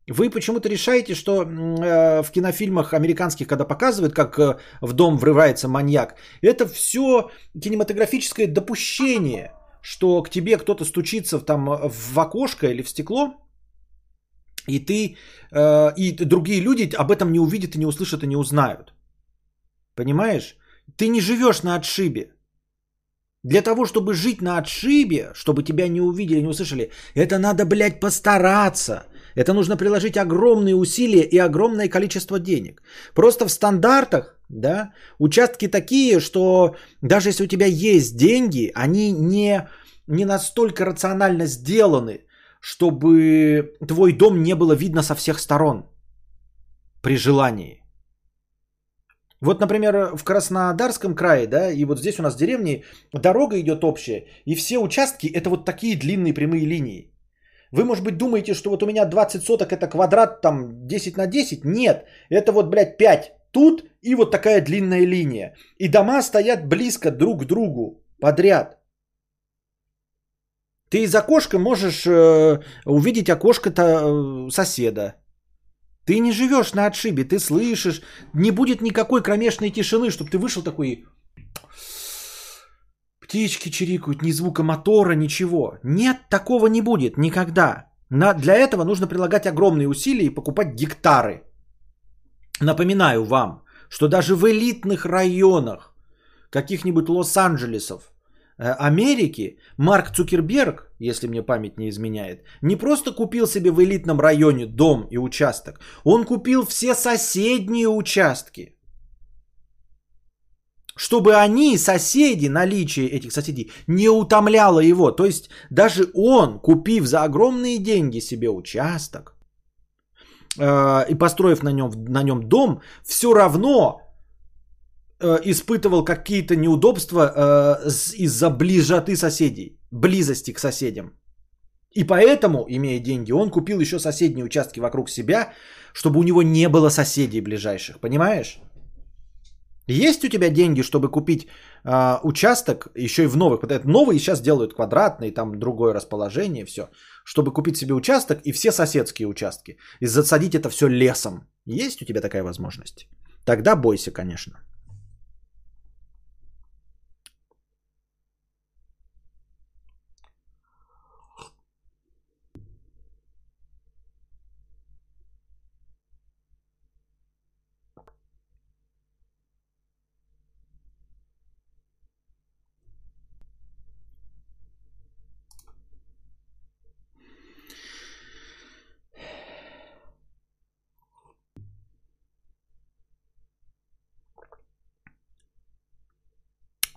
Вы почему-то решаете, что э, в кинофильмах американских, когда показывают, как э, в дом врывается маньяк, это все кинематографическое допущение, что к тебе кто-то стучится там в окошко или в стекло, и ты, э, и другие люди об этом не увидят и не услышат и не узнают. Понимаешь? Ты не живешь на отшибе. Для того, чтобы жить на отшибе, чтобы тебя не увидели, не услышали, это надо, блядь, постараться. Это нужно приложить огромные усилия и огромное количество денег. Просто в стандартах, да, участки такие, что даже если у тебя есть деньги, они не, не настолько рационально сделаны, чтобы твой дом не было видно со всех сторон при желании. Вот, например, в Краснодарском крае, да, и вот здесь у нас в деревне дорога идет общая, и все участки это вот такие длинные прямые линии. Вы, может быть, думаете, что вот у меня 20 соток это квадрат там 10 на 10? Нет, это вот, блядь, 5 тут и вот такая длинная линия. И дома стоят близко друг к другу подряд. Ты из окошка можешь э, увидеть окошко-то э, соседа. Ты не живешь на отшибе, ты слышишь, не будет никакой кромешной тишины, чтобы ты вышел такой, птички чирикают, ни звука мотора, ничего. Нет, такого не будет никогда. На, для этого нужно прилагать огромные усилия и покупать гектары. Напоминаю вам, что даже в элитных районах каких-нибудь Лос-Анджелесов, Америки Марк Цукерберг, если мне память не изменяет, не просто купил себе в элитном районе дом и участок, он купил все соседние участки. Чтобы они, соседи, наличие этих соседей, не утомляло его. То есть даже он, купив за огромные деньги себе участок э, и построив на нем, на нем дом, все равно э, испытывал какие-то неудобства э, из-за ближоты соседей, близости к соседям. И поэтому, имея деньги, он купил еще соседние участки вокруг себя, чтобы у него не было соседей ближайших. Понимаешь? Есть у тебя деньги, чтобы купить э, участок еще и в новых? Вот новый сейчас делают квадратный, там другое расположение, все. Чтобы купить себе участок и все соседские участки. И засадить это все лесом. Есть у тебя такая возможность? Тогда бойся, конечно.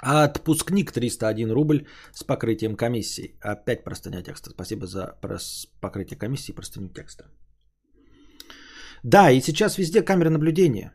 Отпускник 301 рубль с покрытием комиссии. Опять простыня текста. Спасибо за покрытие комиссии и простыню текста. Да, и сейчас везде камеры наблюдения.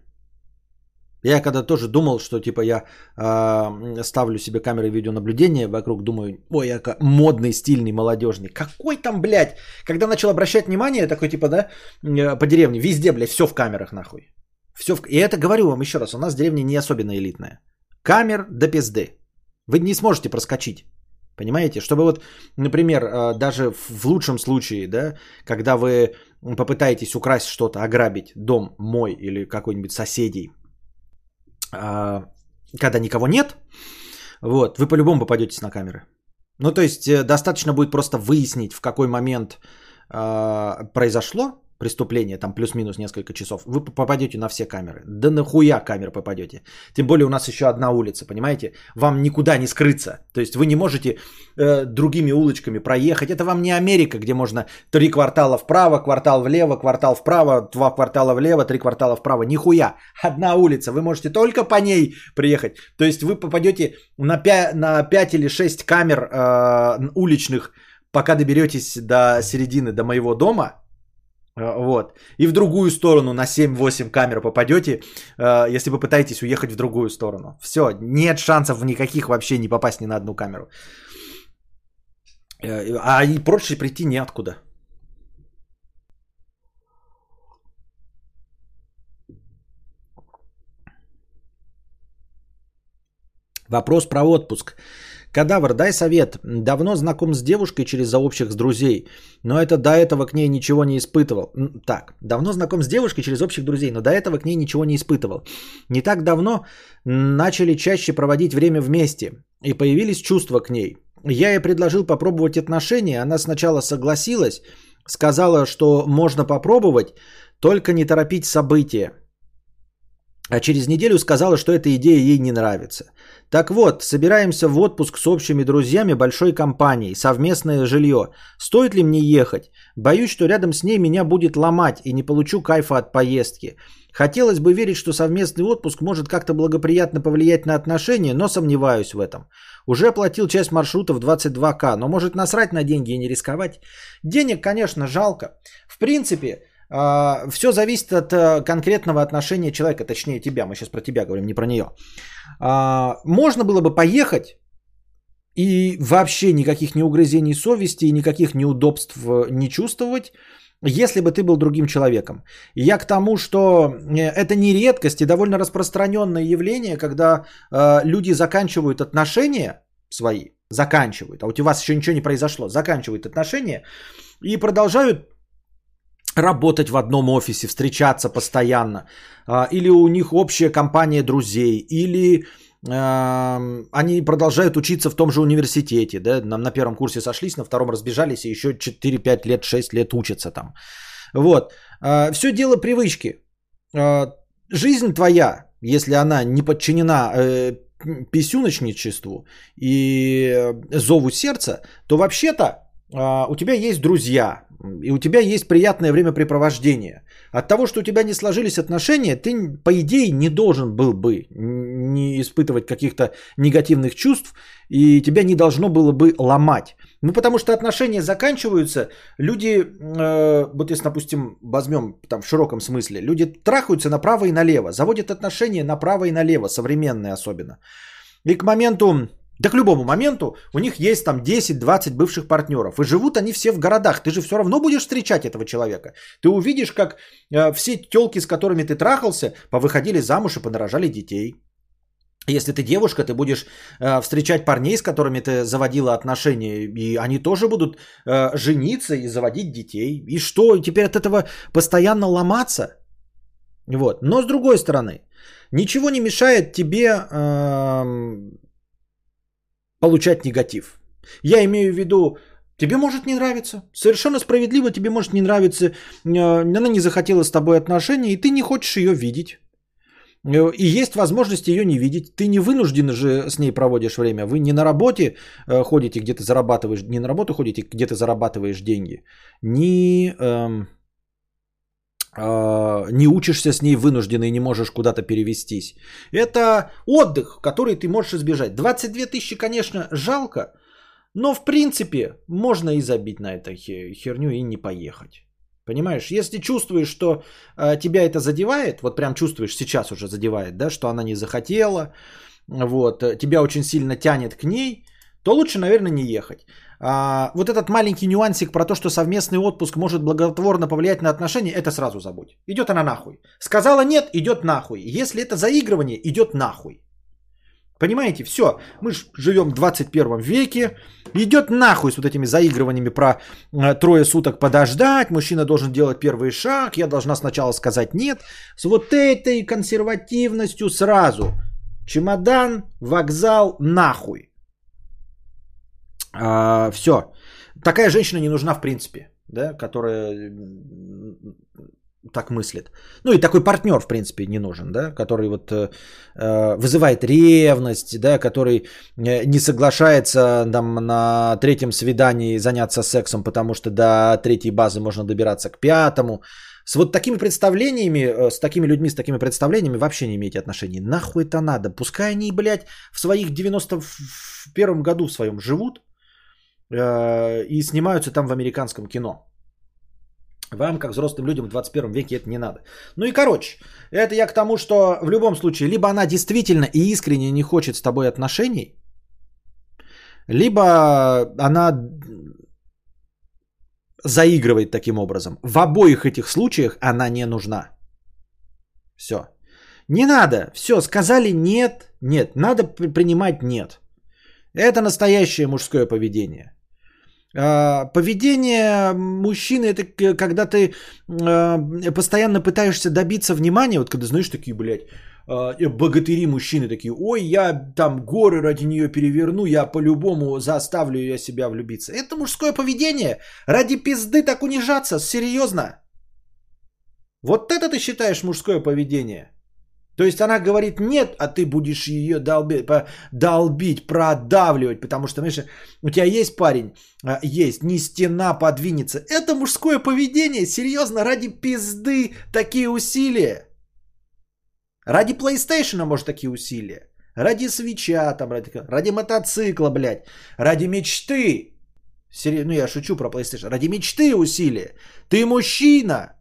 Я когда тоже думал, что типа я э, ставлю себе камеры видеонаблюдения вокруг, думаю, ой, я модный, стильный, молодежный. Какой там, блядь? Когда начал обращать внимание, такой типа, да, э, по деревне, везде, блядь, все в камерах нахуй. Все в... И это говорю вам еще раз, у нас деревня не особенно элитная. Камер до пизды. Вы не сможете проскочить. Понимаете? Чтобы вот, например, э, даже в лучшем случае, да, когда вы попытаетесь украсть что-то, ограбить дом мой или какой-нибудь соседей, а, когда никого нет, вот, вы по-любому попадетесь на камеры. Ну, то есть, э, достаточно будет просто выяснить, в какой момент а, произошло преступление, там плюс-минус несколько часов, вы попадете на все камеры. Да нахуя камер попадете? Тем более у нас еще одна улица, понимаете? Вам никуда не скрыться. То есть вы не можете э, другими улочками проехать. Это вам не Америка, где можно три квартала вправо, квартал влево, квартал вправо, два квартала влево, три квартала вправо. Нихуя. Одна улица. Вы можете только по ней приехать. То есть вы попадете на 5, на 5 или 6 камер э, уличных, пока доберетесь до середины, до моего дома – вот. И в другую сторону на 7-8 камер попадете, э, если вы пытаетесь уехать в другую сторону. Все, нет шансов никаких вообще не попасть ни на одну камеру. Э, а и проще прийти неоткуда. Вопрос про отпуск. Кадавр, дай совет. Давно знаком с девушкой через заобщих с друзей, но это до этого к ней ничего не испытывал. Так, давно знаком с девушкой через общих друзей, но до этого к ней ничего не испытывал. Не так давно начали чаще проводить время вместе и появились чувства к ней. Я ей предложил попробовать отношения, она сначала согласилась, сказала, что можно попробовать, только не торопить события. А через неделю сказала, что эта идея ей не нравится. Так вот, собираемся в отпуск с общими друзьями большой компанией, совместное жилье. Стоит ли мне ехать? Боюсь, что рядом с ней меня будет ломать и не получу кайфа от поездки. Хотелось бы верить, что совместный отпуск может как-то благоприятно повлиять на отношения, но сомневаюсь в этом. Уже оплатил часть маршрута в 22к, но может насрать на деньги и не рисковать. Денег, конечно, жалко. В принципе, все зависит от э, конкретного отношения человека, точнее тебя. Мы сейчас про тебя говорим, не про нее. А, можно было бы поехать и вообще никаких неугрызений совести и никаких неудобств э, не чувствовать, если бы ты был другим человеком. Я к тому, что э, это не редкость и довольно распространенное явление, когда люди заканчивают отношения свои, заканчивают, а у вас еще ничего не произошло, заканчивают отношения и продолжают работать в одном офисе, встречаться постоянно, а, или у них общая компания друзей, или э, они продолжают учиться в том же университете, да, на, на первом курсе сошлись, на втором разбежались и еще 4-5 лет, 6 лет учатся там. Вот. Э, все дело привычки. Э, жизнь твоя, если она не подчинена э, писюночничеству и зову сердца, то вообще-то а, у тебя есть друзья, и у тебя есть приятное времяпрепровождение. От того, что у тебя не сложились отношения, ты, по идее, не должен был бы не испытывать каких-то негативных чувств, и тебя не должно было бы ломать. Ну, потому что отношения заканчиваются, люди, э, вот если, допустим, возьмем там в широком смысле, люди трахаются направо и налево, заводят отношения направо и налево, современные особенно. И к моменту да к любому моменту у них есть там 10-20 бывших партнеров. И живут они все в городах. Ты же все равно будешь встречать этого человека. Ты увидишь, как э, все телки, с которыми ты трахался, повыходили замуж и понарожали детей. Если ты девушка, ты будешь э, встречать парней, с которыми ты заводила отношения, и они тоже будут э, жениться и заводить детей. И что, теперь от этого постоянно ломаться? Вот. Но с другой стороны, ничего не мешает тебе э, получать негатив. Я имею в виду, тебе может не нравиться. Совершенно справедливо тебе может не нравиться. Э, она не захотела с тобой отношения, и ты не хочешь ее видеть. Э, и есть возможность ее не видеть. Ты не вынужден же с ней проводишь время. Вы не на работе э, ходите, где-то зарабатываешь, не на работу ходите, где-то зарабатываешь деньги. Не, эм, не учишься с ней вынужденно и не можешь куда-то перевестись. Это отдых, который ты можешь избежать. 22 тысячи, конечно, жалко, но в принципе можно и забить на эту херню и не поехать. Понимаешь, если чувствуешь, что э, тебя это задевает, вот прям чувствуешь, сейчас уже задевает, да, что она не захотела, вот, э, тебя очень сильно тянет к ней, то лучше, наверное, не ехать. А, вот этот маленький нюансик про то, что совместный отпуск может благотворно повлиять на отношения, это сразу забудь. Идет она нахуй. Сказала нет, идет нахуй. Если это заигрывание, идет нахуй. Понимаете, все, мы живем в 21 веке, идет нахуй с вот этими заигрываниями про э, трое суток подождать, мужчина должен делать первый шаг, я должна сначала сказать нет. С вот этой консервативностью сразу. Чемодан, вокзал, нахуй. А, все. Такая женщина не нужна в принципе, да, которая так мыслит. Ну и такой партнер, в принципе, не нужен, да, который вот э, э вызывает ревность, да, который э, не соглашается там, на третьем свидании заняться сексом, потому что до третьей базы можно добираться к пятому. С вот такими представлениями, э, с такими людьми, с такими представлениями вообще не имейте отношений. Нахуй это надо? Пускай они, блядь, в своих 91 году в своем живут и снимаются там в американском кино. Вам, как взрослым людям в 21 веке, это не надо. Ну и короче, это я к тому, что в любом случае, либо она действительно и искренне не хочет с тобой отношений, либо она заигрывает таким образом. В обоих этих случаях она не нужна. Все. Не надо. Все, сказали нет, нет. Надо принимать нет. Это настоящее мужское поведение. А, поведение мужчины это когда ты а, постоянно пытаешься добиться внимания, вот когда знаешь такие, блядь, а, богатыри мужчины такие, ой, я там горы ради нее переверну, я по-любому заставлю ее себя влюбиться. Это мужское поведение. Ради пизды так унижаться, серьезно. Вот это ты считаешь мужское поведение? То есть она говорит нет, а ты будешь ее долбить, долбить, продавливать, потому что, знаешь, у тебя есть парень, а, есть, не стена подвинется. Это мужское поведение, серьезно, ради пизды такие усилия. Ради PlayStation, может, такие усилия. Ради свеча, там, ради, ради мотоцикла, блядь. Ради мечты. Сери... Ну, я шучу про PlayStation. Ради мечты усилия. Ты мужчина.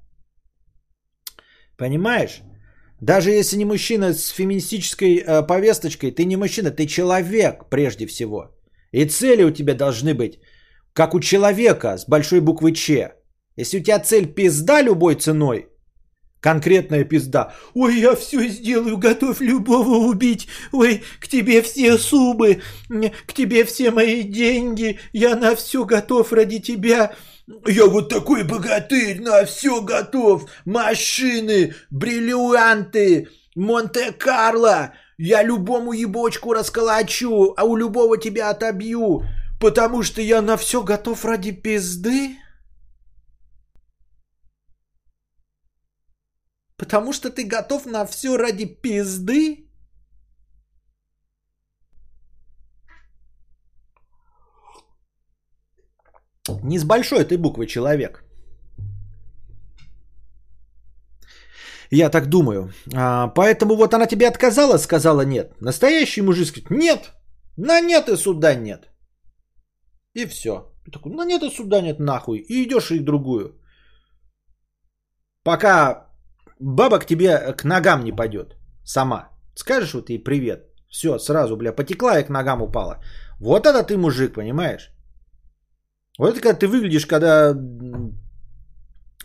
Понимаешь? Даже если не мужчина с феминистической э, повесточкой, ты не мужчина, ты человек прежде всего. И цели у тебя должны быть, как у человека с большой буквы Ч. Если у тебя цель пизда любой ценой, конкретная пизда. Ой, я все сделаю, готов любого убить. Ой, к тебе все субы, к тебе все мои деньги. Я на все готов ради тебя. Я вот такой богатырь, на все готов. Машины, бриллианты, Монте-Карло. Я любому ебочку расколочу, а у любого тебя отобью. Потому что я на все готов ради пизды? Потому что ты готов на все ради пизды? Не с большой этой буквы человек. Я так думаю. А, поэтому вот она тебе отказала, сказала нет. Настоящий мужик сказать нет. На нет и суда нет. И все. Ты такой, на нет и суда нет нахуй. И идешь и другую. Пока баба к тебе к ногам не пойдет. Сама. Скажешь вот ей привет. Все, сразу, бля, потекла и к ногам упала. Вот это ты мужик, понимаешь? Вот это когда ты выглядишь, когда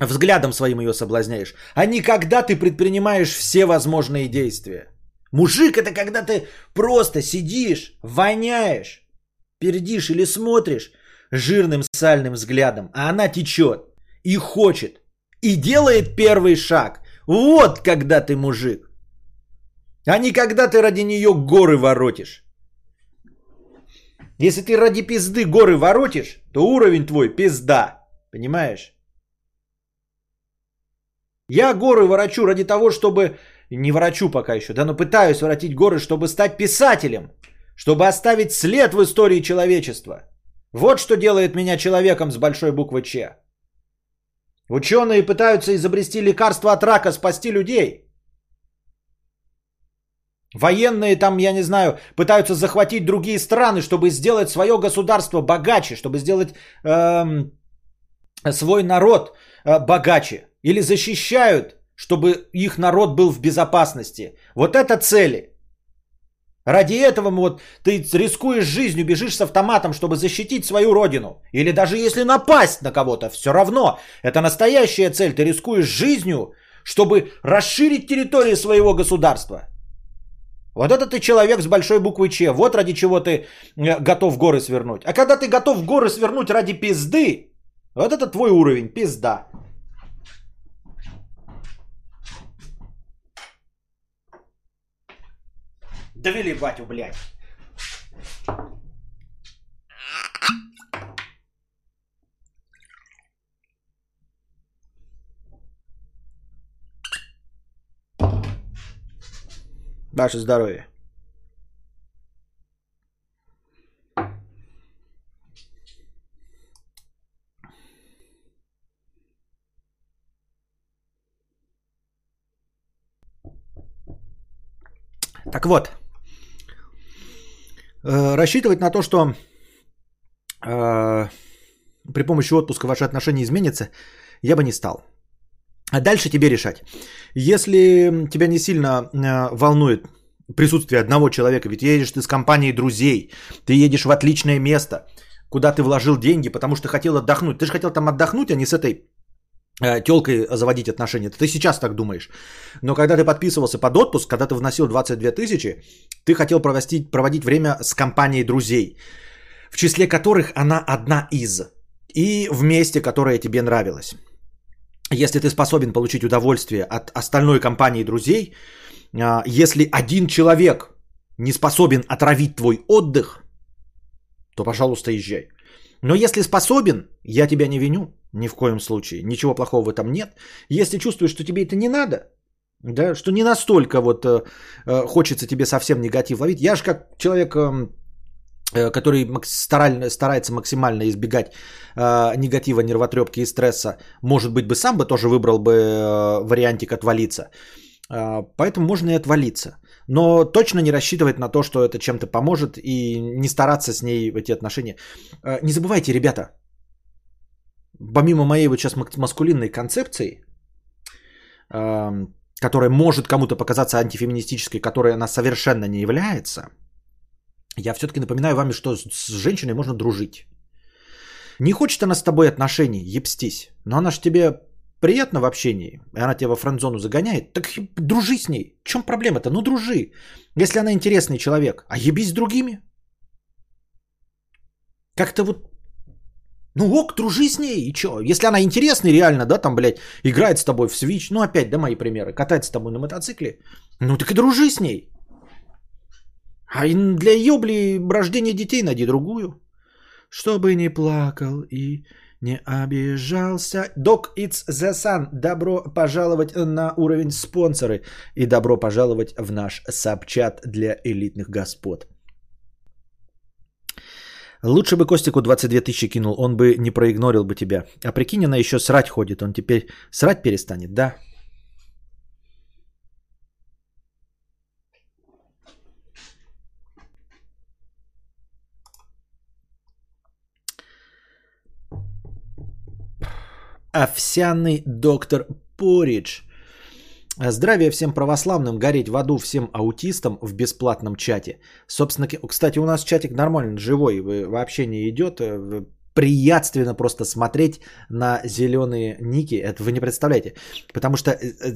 взглядом своим ее соблазняешь, а не когда ты предпринимаешь все возможные действия. Мужик это когда ты просто сидишь, воняешь, пердишь или смотришь жирным сальным взглядом, а она течет и хочет, и делает первый шаг. Вот когда ты мужик. А не когда ты ради нее горы воротишь. Если ты ради пизды горы воротишь, то уровень твой пизда. Понимаешь? Я горы ворочу ради того, чтобы... Не ворочу пока еще, да, но пытаюсь воротить горы, чтобы стать писателем. Чтобы оставить след в истории человечества. Вот что делает меня человеком с большой буквы Ч. Ученые пытаются изобрести лекарство от рака, спасти людей. Военные там, я не знаю, пытаются захватить другие страны, чтобы сделать свое государство богаче, чтобы сделать эм, свой народ э, богаче. Или защищают, чтобы их народ был в безопасности. Вот это цели. Ради этого вот ты рискуешь жизнью, бежишь с автоматом, чтобы защитить свою родину. Или даже если напасть на кого-то, все равно. Это настоящая цель. Ты рискуешь жизнью, чтобы расширить территорию своего государства. Вот это ты человек с большой буквы Ч. Вот ради чего ты э, готов горы свернуть. А когда ты готов горы свернуть ради пизды, вот это твой уровень, пизда. Довели батю, блядь. Ваше здоровье. Так вот, Э, рассчитывать на то, что э, при помощи отпуска ваши отношения изменятся, я бы не стал. А дальше тебе решать. Если тебя не сильно э, волнует присутствие одного человека, ведь едешь ты с компанией друзей, ты едешь в отличное место, куда ты вложил деньги, потому что хотел отдохнуть. Ты же хотел там отдохнуть, а не с этой Э, телкой заводить отношения. Ты сейчас так думаешь. Но когда ты подписывался под отпуск, когда ты вносил 22 тысячи, ты хотел провести, проводить время с компанией друзей, в числе которых она одна из. И вместе, которая тебе нравилась. Если ты способен получить удовольствие от остальной компании друзей, а, если один человек не способен отравить твой отдых, то, пожалуйста, езжай. Но если способен, я тебя не виню. Ни в коем случае. Ничего плохого в этом нет. Если чувствуешь, что тебе это не надо, да, что не настолько вот э, э хочется тебе совсем негатив ловить. Я же как человек, э, который стараль, старается максимально избегать э, негатива, нервотрепки и стресса, может быть бы сам бы тоже выбрал бы э, вариантик отвалиться. Э, поэтому можно и отвалиться. Но точно не рассчитывать на то, что это чем-то поможет и не стараться с ней эти отношения. Э, не забывайте, ребята, помимо моей вот сейчас маскулинной концепции, которая может кому-то показаться антифеминистической, которой она совершенно не является, я все-таки напоминаю вам, что с женщиной можно дружить. Не хочет она с тобой отношений, ебстись, но она же тебе приятно в общении, и она тебя во френдзону загоняет, так дружи с ней. В чем проблема-то? Ну дружи. Если она интересный человек, а ебись с другими. Как-то вот ну ок, дружи с ней, и чё? Если она интересная реально, да, там, блядь, играет с тобой в Switch, ну опять, да, мои примеры, катается с тобой на мотоцикле, ну так и дружи с ней. А для ёбли рождения детей найди другую. Чтобы не плакал и не обижался. Dog It's the Sun. Добро пожаловать на уровень спонсоры. И добро пожаловать в наш сабчат для элитных господ. Лучше бы Костику 22 тысячи кинул, он бы не проигнорил бы тебя. А прикинь, она еще срать ходит, он теперь срать перестанет, да? Овсяный доктор Поридж. Здравия всем православным, гореть в аду всем аутистам в бесплатном чате. Собственно, кстати, у нас чатик нормально, живой, вообще не идет. Э, приятственно просто смотреть на зеленые ники. Это вы не представляете. Потому что э, э,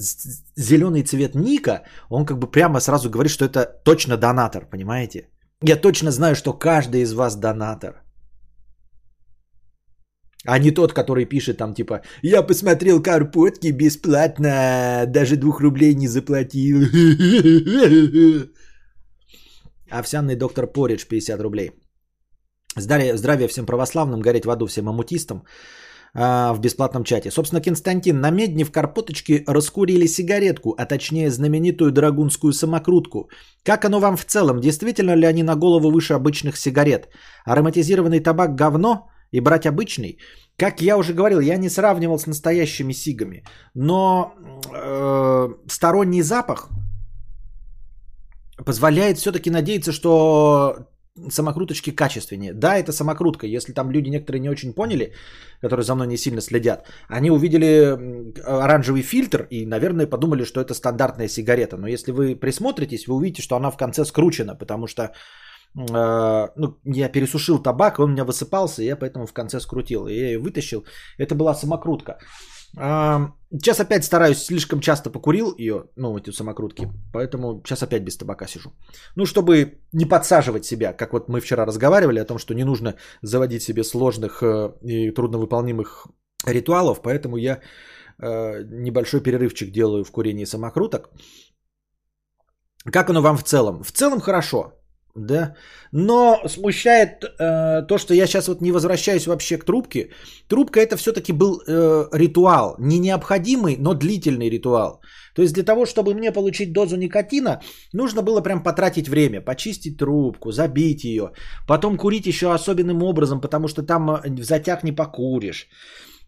зеленый цвет ника, он как бы прямо сразу говорит, что это точно донатор, понимаете? Я точно знаю, что каждый из вас донатор. А не тот, который пишет там типа «Я посмотрел Карпотки бесплатно, даже двух рублей не заплатил». Овсяный доктор Поридж 50 рублей. Здравия, здравия всем православным, гореть в аду всем амутистам а, в бесплатном чате. Собственно, Константин, на медне в Карпоточке раскурили сигаретку, а точнее знаменитую драгунскую самокрутку. Как оно вам в целом? Действительно ли они на голову выше обычных сигарет? Ароматизированный табак говно? И брать обычный. Как я уже говорил, я не сравнивал с настоящими сигами, но э, сторонний запах позволяет все-таки надеяться, что самокруточки качественнее. Да, это самокрутка. Если там люди некоторые не очень поняли, которые за мной не сильно следят, они увидели оранжевый фильтр и, наверное, подумали, что это стандартная сигарета. Но если вы присмотритесь, вы увидите, что она в конце скручена, потому что ну, я пересушил табак, он у меня высыпался, и я поэтому в конце скрутил. И я ее вытащил. Это была самокрутка. Сейчас опять стараюсь, слишком часто покурил ее, ну, эти самокрутки, поэтому сейчас опять без табака сижу. Ну, чтобы не подсаживать себя, как вот мы вчера разговаривали о том, что не нужно заводить себе сложных э, и трудновыполнимых ритуалов, поэтому я э, небольшой перерывчик делаю в курении самокруток. Как оно вам в целом? В целом хорошо. Да, но смущает э, то, что я сейчас вот не возвращаюсь вообще к трубке. Трубка это все-таки был э, ритуал, не необходимый, но длительный ритуал. То есть для того, чтобы мне получить дозу никотина, нужно было прям потратить время, почистить трубку, забить ее, потом курить еще особенным образом, потому что там э, в затяг не покуришь.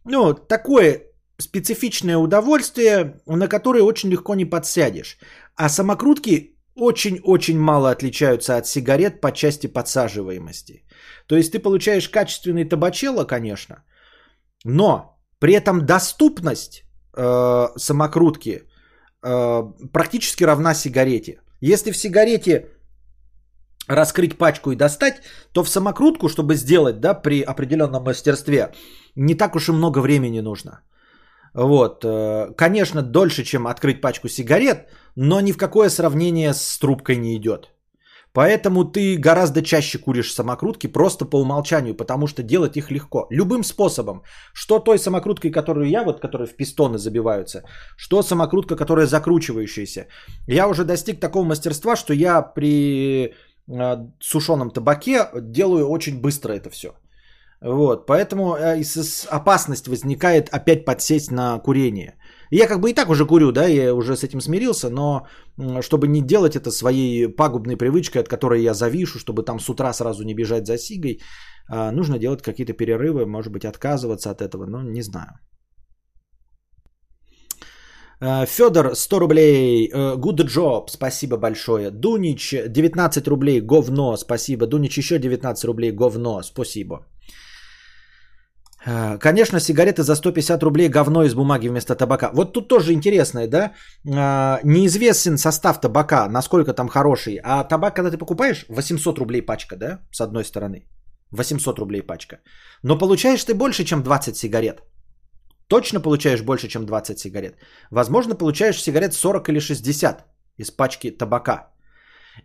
Ну, такое специфичное удовольствие, на которое очень легко не подсядешь. А самокрутки очень-очень мало отличаются от сигарет по части подсаживаемости. То есть ты получаешь качественный табачело, конечно, но при этом доступность э, самокрутки э, практически равна сигарете. Если в сигарете раскрыть пачку и достать, то в самокрутку, чтобы сделать, да, при определенном мастерстве, не так уж и много времени нужно. Вот, э, конечно, дольше, чем открыть пачку сигарет, но ни в какое сравнение с трубкой не идет. Поэтому ты гораздо чаще куришь самокрутки просто по умолчанию, потому что делать их легко. Любым способом. Что той самокруткой, которую я, вот, которая в пистоны забиваются, что самокрутка, которая закручивающаяся. Я уже достиг такого мастерства, что я при э, сушеном табаке делаю очень быстро это все. Вот, поэтому э, опасность возникает опять подсесть на курение. Я как бы и так уже курю, да, я уже с этим смирился, но чтобы не делать это своей пагубной привычкой, от которой я завишу, чтобы там с утра сразу не бежать за сигой, а, нужно делать какие-то перерывы, может быть, отказываться от этого, но не знаю. Э, Федор, 100 рублей. Э, good job, спасибо большое. Дунич, 19 рублей, говно, спасибо. Дунич, еще 19 рублей, говно, спасибо. Э, конечно, сигареты за 150 рублей говно из бумаги вместо табака. Вот тут тоже интересное, да? Э, неизвестен состав табака, насколько там хороший. А табак, когда ты покупаешь, 800 рублей пачка, да? С одной стороны. 800 рублей пачка. Но получаешь ты больше, чем 20 сигарет. Точно получаешь больше, чем 20 сигарет. Возможно, получаешь сигарет 40 или 60 из пачки табака.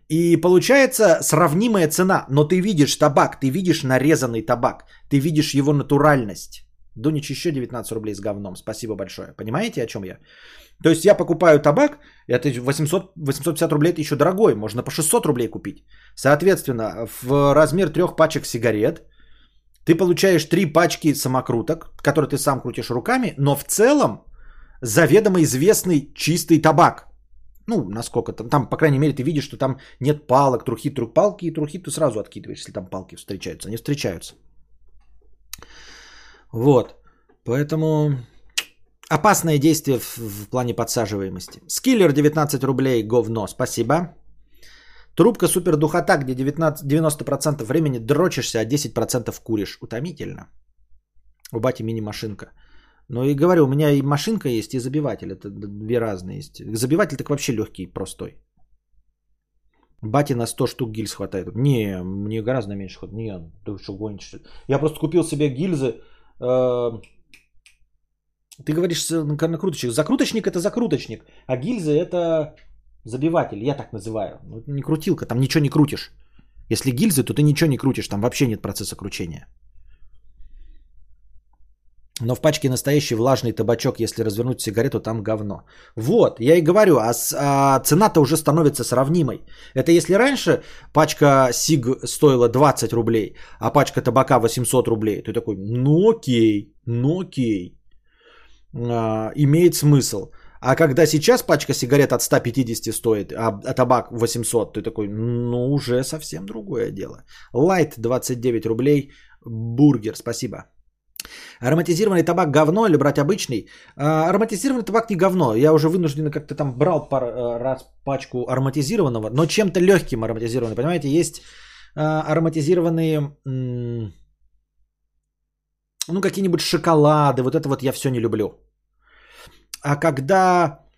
И получается сравнимая цена, но ты видишь табак, ты видишь нарезанный табак, ты видишь его натуральность. Дунич еще 19 рублей с говном, спасибо большое. Понимаете, о чем я? То есть я покупаю табак, это 800, 850 рублей это еще дорогой, можно по 600 рублей купить. Соответственно, в размер трех пачек сигарет ты получаешь три пачки самокруток, которые ты сам крутишь руками, но в целом заведомо известный чистый табак. Ну, насколько там, там, по крайней мере, ты видишь, что там нет палок, трухи, трух, палки и трухи ты сразу откидываешь, если там палки встречаются. Они встречаются. Вот. Поэтому опасное действие в, в плане подсаживаемости. Скиллер 19 рублей, говно, спасибо. Трубка супер духота, где 19, 90% времени дрочишься, а 10% куришь. Утомительно. У бати мини-машинка. Ну и говорю, у меня и машинка есть, и забиватель. Это две разные есть. Забиватель так вообще легкий, простой. Бати на 100 штук гильз хватает. Не, мне гораздо меньше хватает. Не, ты что гонишь? Я просто купил себе гильзы. Э, ты говоришь накруточник. Закруточник это закруточник, а гильзы это забиватель. Я так называю. Ну, не крутилка, там ничего не крутишь. Если гильзы, то ты ничего не крутишь, там вообще нет процесса кручения. Но в пачке настоящий влажный табачок, если развернуть сигарету, там говно. Вот, я и говорю, а, а цена-то уже становится сравнимой. Это если раньше пачка сиг стоила 20 рублей, а пачка табака 800 рублей, ты такой, ну окей, ну окей, а, имеет смысл. А когда сейчас пачка сигарет от 150 стоит, а, а табак 800, ты такой, ну уже совсем другое дело. Лайт 29 рублей, бургер, спасибо. Ароматизированный табак говно или брать обычный? А, ароматизированный табак не говно. Я уже вынужден как-то там брал пар, э, раз пачку ароматизированного, но чем-то легким ароматизированный. Понимаете, есть а, ароматизированные, ну, какие-нибудь шоколады. Вот это вот я все не люблю. А когда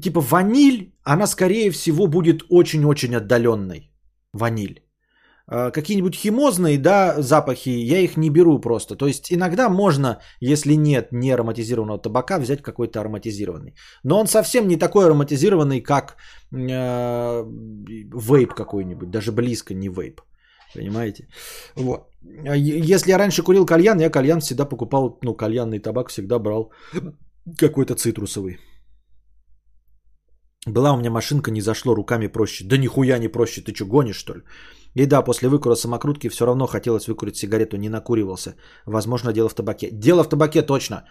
типа ваниль, она скорее всего будет очень-очень отдаленной. Ваниль. А, какие-нибудь химозные, да, запахи, я их не беру просто. То есть иногда можно, если нет не ароматизированного табака, взять какой-то ароматизированный. Но он совсем не такой ароматизированный, как э, вейп какой-нибудь, даже близко не вейп. Понимаете? Вот. А если я раньше курил кальян, я кальян всегда покупал, ну, кальянный табак всегда брал какой-то цитрусовый. Была у меня машинка, не зашло, руками проще. Да нихуя не проще, ты что, гонишь что ли? И да, после выкура самокрутки все равно хотелось выкурить сигарету, не накуривался. Возможно, дело в табаке. Дело в табаке точно.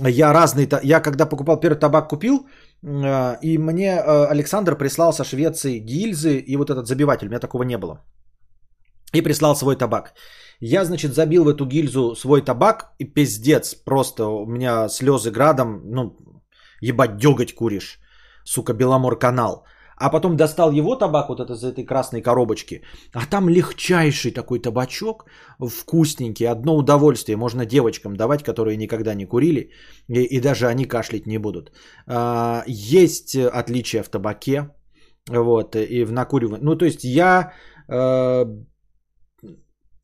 Я разный, я когда покупал первый табак купил, э, и мне э, Александр прислал со Швеции гильзы и вот этот забиватель, у меня такого не было. И прислал свой табак. Я, значит, забил в эту гильзу свой табак, и пиздец, просто у меня слезы градом, ну, ебать, деготь куришь, сука, Беломор канал. А потом достал его табак вот это из этой красной коробочки. А там легчайший такой табачок, вкусненький, одно удовольствие. Можно девочкам давать, которые никогда не курили, и, и даже они кашлять не будут. А, есть отличия в табаке, вот, и в накуривании. Ну, то есть я э,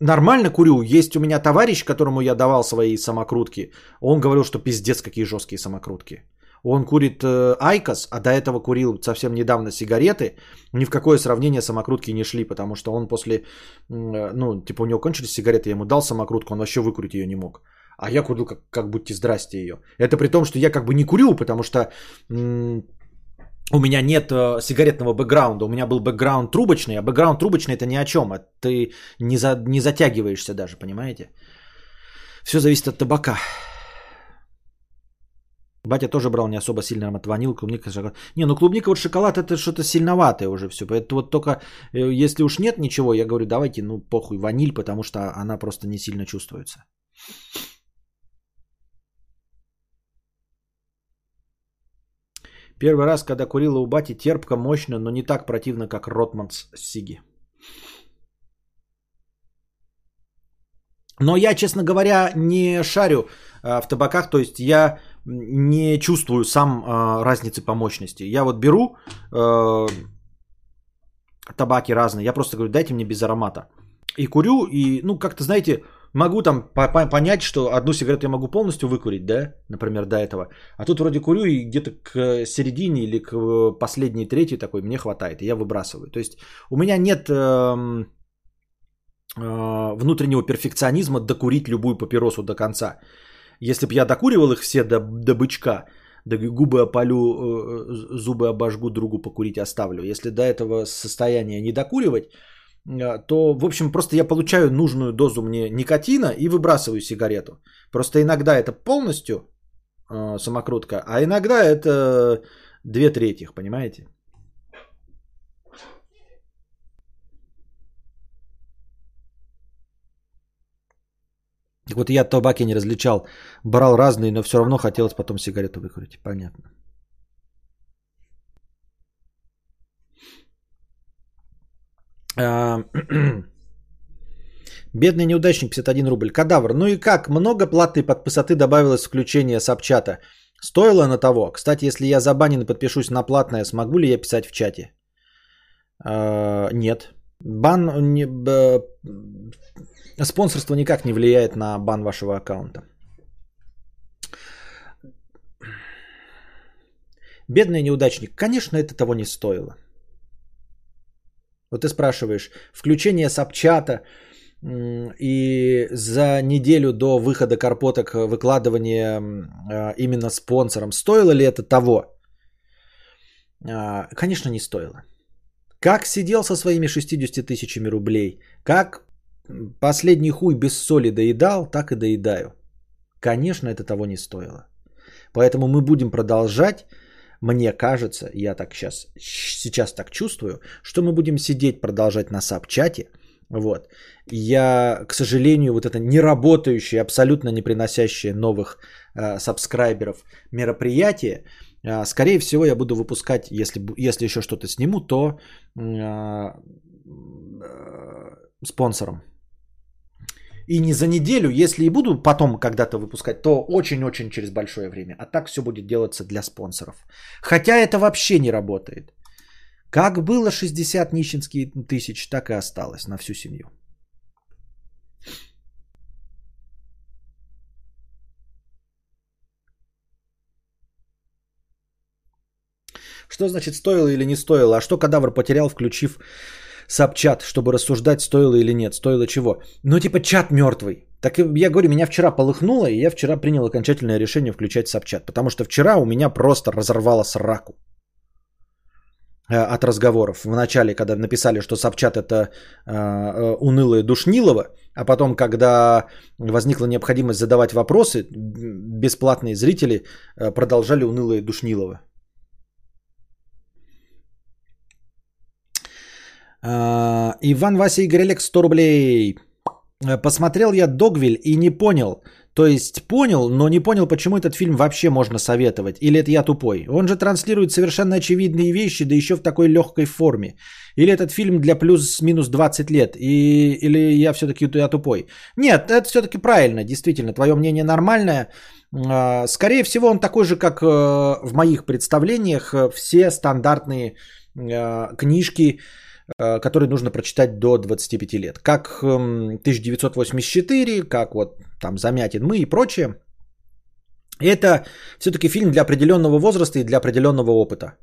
нормально курю. Есть у меня товарищ, которому я давал свои самокрутки. Он говорил, что пиздец, какие жесткие самокрутки. Он курит э, IQOS, а до этого курил совсем недавно сигареты. Ни в какое сравнение самокрутки не шли, потому что он после, э, ну, типа у него кончились сигареты, я ему дал самокрутку, он вообще выкурить ее не мог. А я курил как, как будьте здрасте ее. Это при том, что я как бы не курю, потому что м- у меня нет э, сигаретного бэкграунда, у меня был бэкграунд трубочный, а бэкграунд трубочный это ни о чем, а ты не, за, не затягиваешься даже, понимаете? Все зависит от табака. Батя тоже брал не особо сильно аромат ванил, клубника, шоколад. Не, ну клубника вот шоколад это что-то сильноватое уже все. Поэтому вот только э, если уж нет ничего, я говорю, давайте, ну похуй, ваниль, потому что она просто не сильно чувствуется. Первый раз, когда курила у бати, терпко, мощно, но не так противно, как Ротманс Сиги. Но я, честно говоря, не шарю а, в табаках, то есть я не чувствую сам а, разницы по мощности. Я вот беру а, табаки разные, я просто говорю, дайте мне без аромата. И курю, и, ну, как-то, знаете, могу там понять, что одну сигарету я могу полностью выкурить, да, например, до этого. А тут вроде курю, и где-то к середине или к последней третьей такой мне хватает, и я выбрасываю. То есть у меня нет э, э, внутреннего перфекционизма докурить любую папиросу до конца. Если бы я докуривал их все до, до бычка, да губы опалю, э, зубы обожгу, другу покурить оставлю. Если до этого состояния не докуривать, э, то, в общем, просто я получаю нужную дозу мне никотина и выбрасываю сигарету. Просто иногда это полностью э, самокрутка, а иногда это две трети, понимаете? Вот я табаки не различал. Брал разные, но все равно хотелось потом сигарету выкурить. Понятно. А, Бедный неудачник 51 рубль. Кадавр. Ну и как? Много платной подписоты добавилось включение сабчата. Стоило на того? Кстати, если я забанен и подпишусь на платное, смогу ли я писать в чате? А, нет. Бан... Спонсорство никак не влияет на бан вашего аккаунта. Бедный неудачник. Конечно, это того не стоило. Вот ты спрашиваешь, включение сапчата и за неделю до выхода Карпоток выкладывание а, именно спонсором, стоило ли это того? А, конечно, не стоило. Как сидел со своими 60 тысячами рублей, как последний хуй без соли доедал, так и доедаю. Конечно, это того не стоило. Поэтому мы будем продолжать мне кажется, я так сейчас, сейчас так чувствую, что мы будем сидеть, продолжать на саб-чате. Вот. Я, к сожалению, вот это неработающее, абсолютно не приносящее новых э, сабскрайберов мероприятие, э, скорее всего, я буду выпускать, если, если еще что-то сниму, то э, э, спонсором. И не за неделю, если и буду потом когда-то выпускать, то очень-очень через большое время. А так все будет делаться для спонсоров. Хотя это вообще не работает. Как было 60 нищенских тысяч, так и осталось на всю семью. Что значит стоило или не стоило? А что кадавр потерял, включив сабчат, чтобы рассуждать, стоило или нет, стоило чего. Ну, типа, чат мертвый. Так я говорю, меня вчера полыхнуло, и я вчера принял окончательное решение включать сабчат. Потому что вчера у меня просто разорвало сраку э, от разговоров. В начале, когда написали, что Собчат это э, э, унылое душнилово, а потом, когда возникла необходимость задавать вопросы, бесплатные зрители э, продолжали унылое душнилово. Иван Вася Игорь Олег 100 рублей. Э, посмотрел я Догвиль и не понял. То есть понял, но не понял, почему этот фильм вообще можно советовать. Или это я тупой. Он же транслирует совершенно очевидные вещи, да еще в такой легкой форме. Или этот фильм для плюс-минус 20 лет. И, или я все-таки я тупой. Нет, это все-таки правильно, действительно. Твое мнение нормальное. А, скорее всего, он такой же, как э, в моих представлениях э, все стандартные книжки который нужно прочитать до 25 лет. Как 1984, эм, как вот там Замятин мы и прочее. Это все-таки фильм для определенного возраста и для определенного опыта.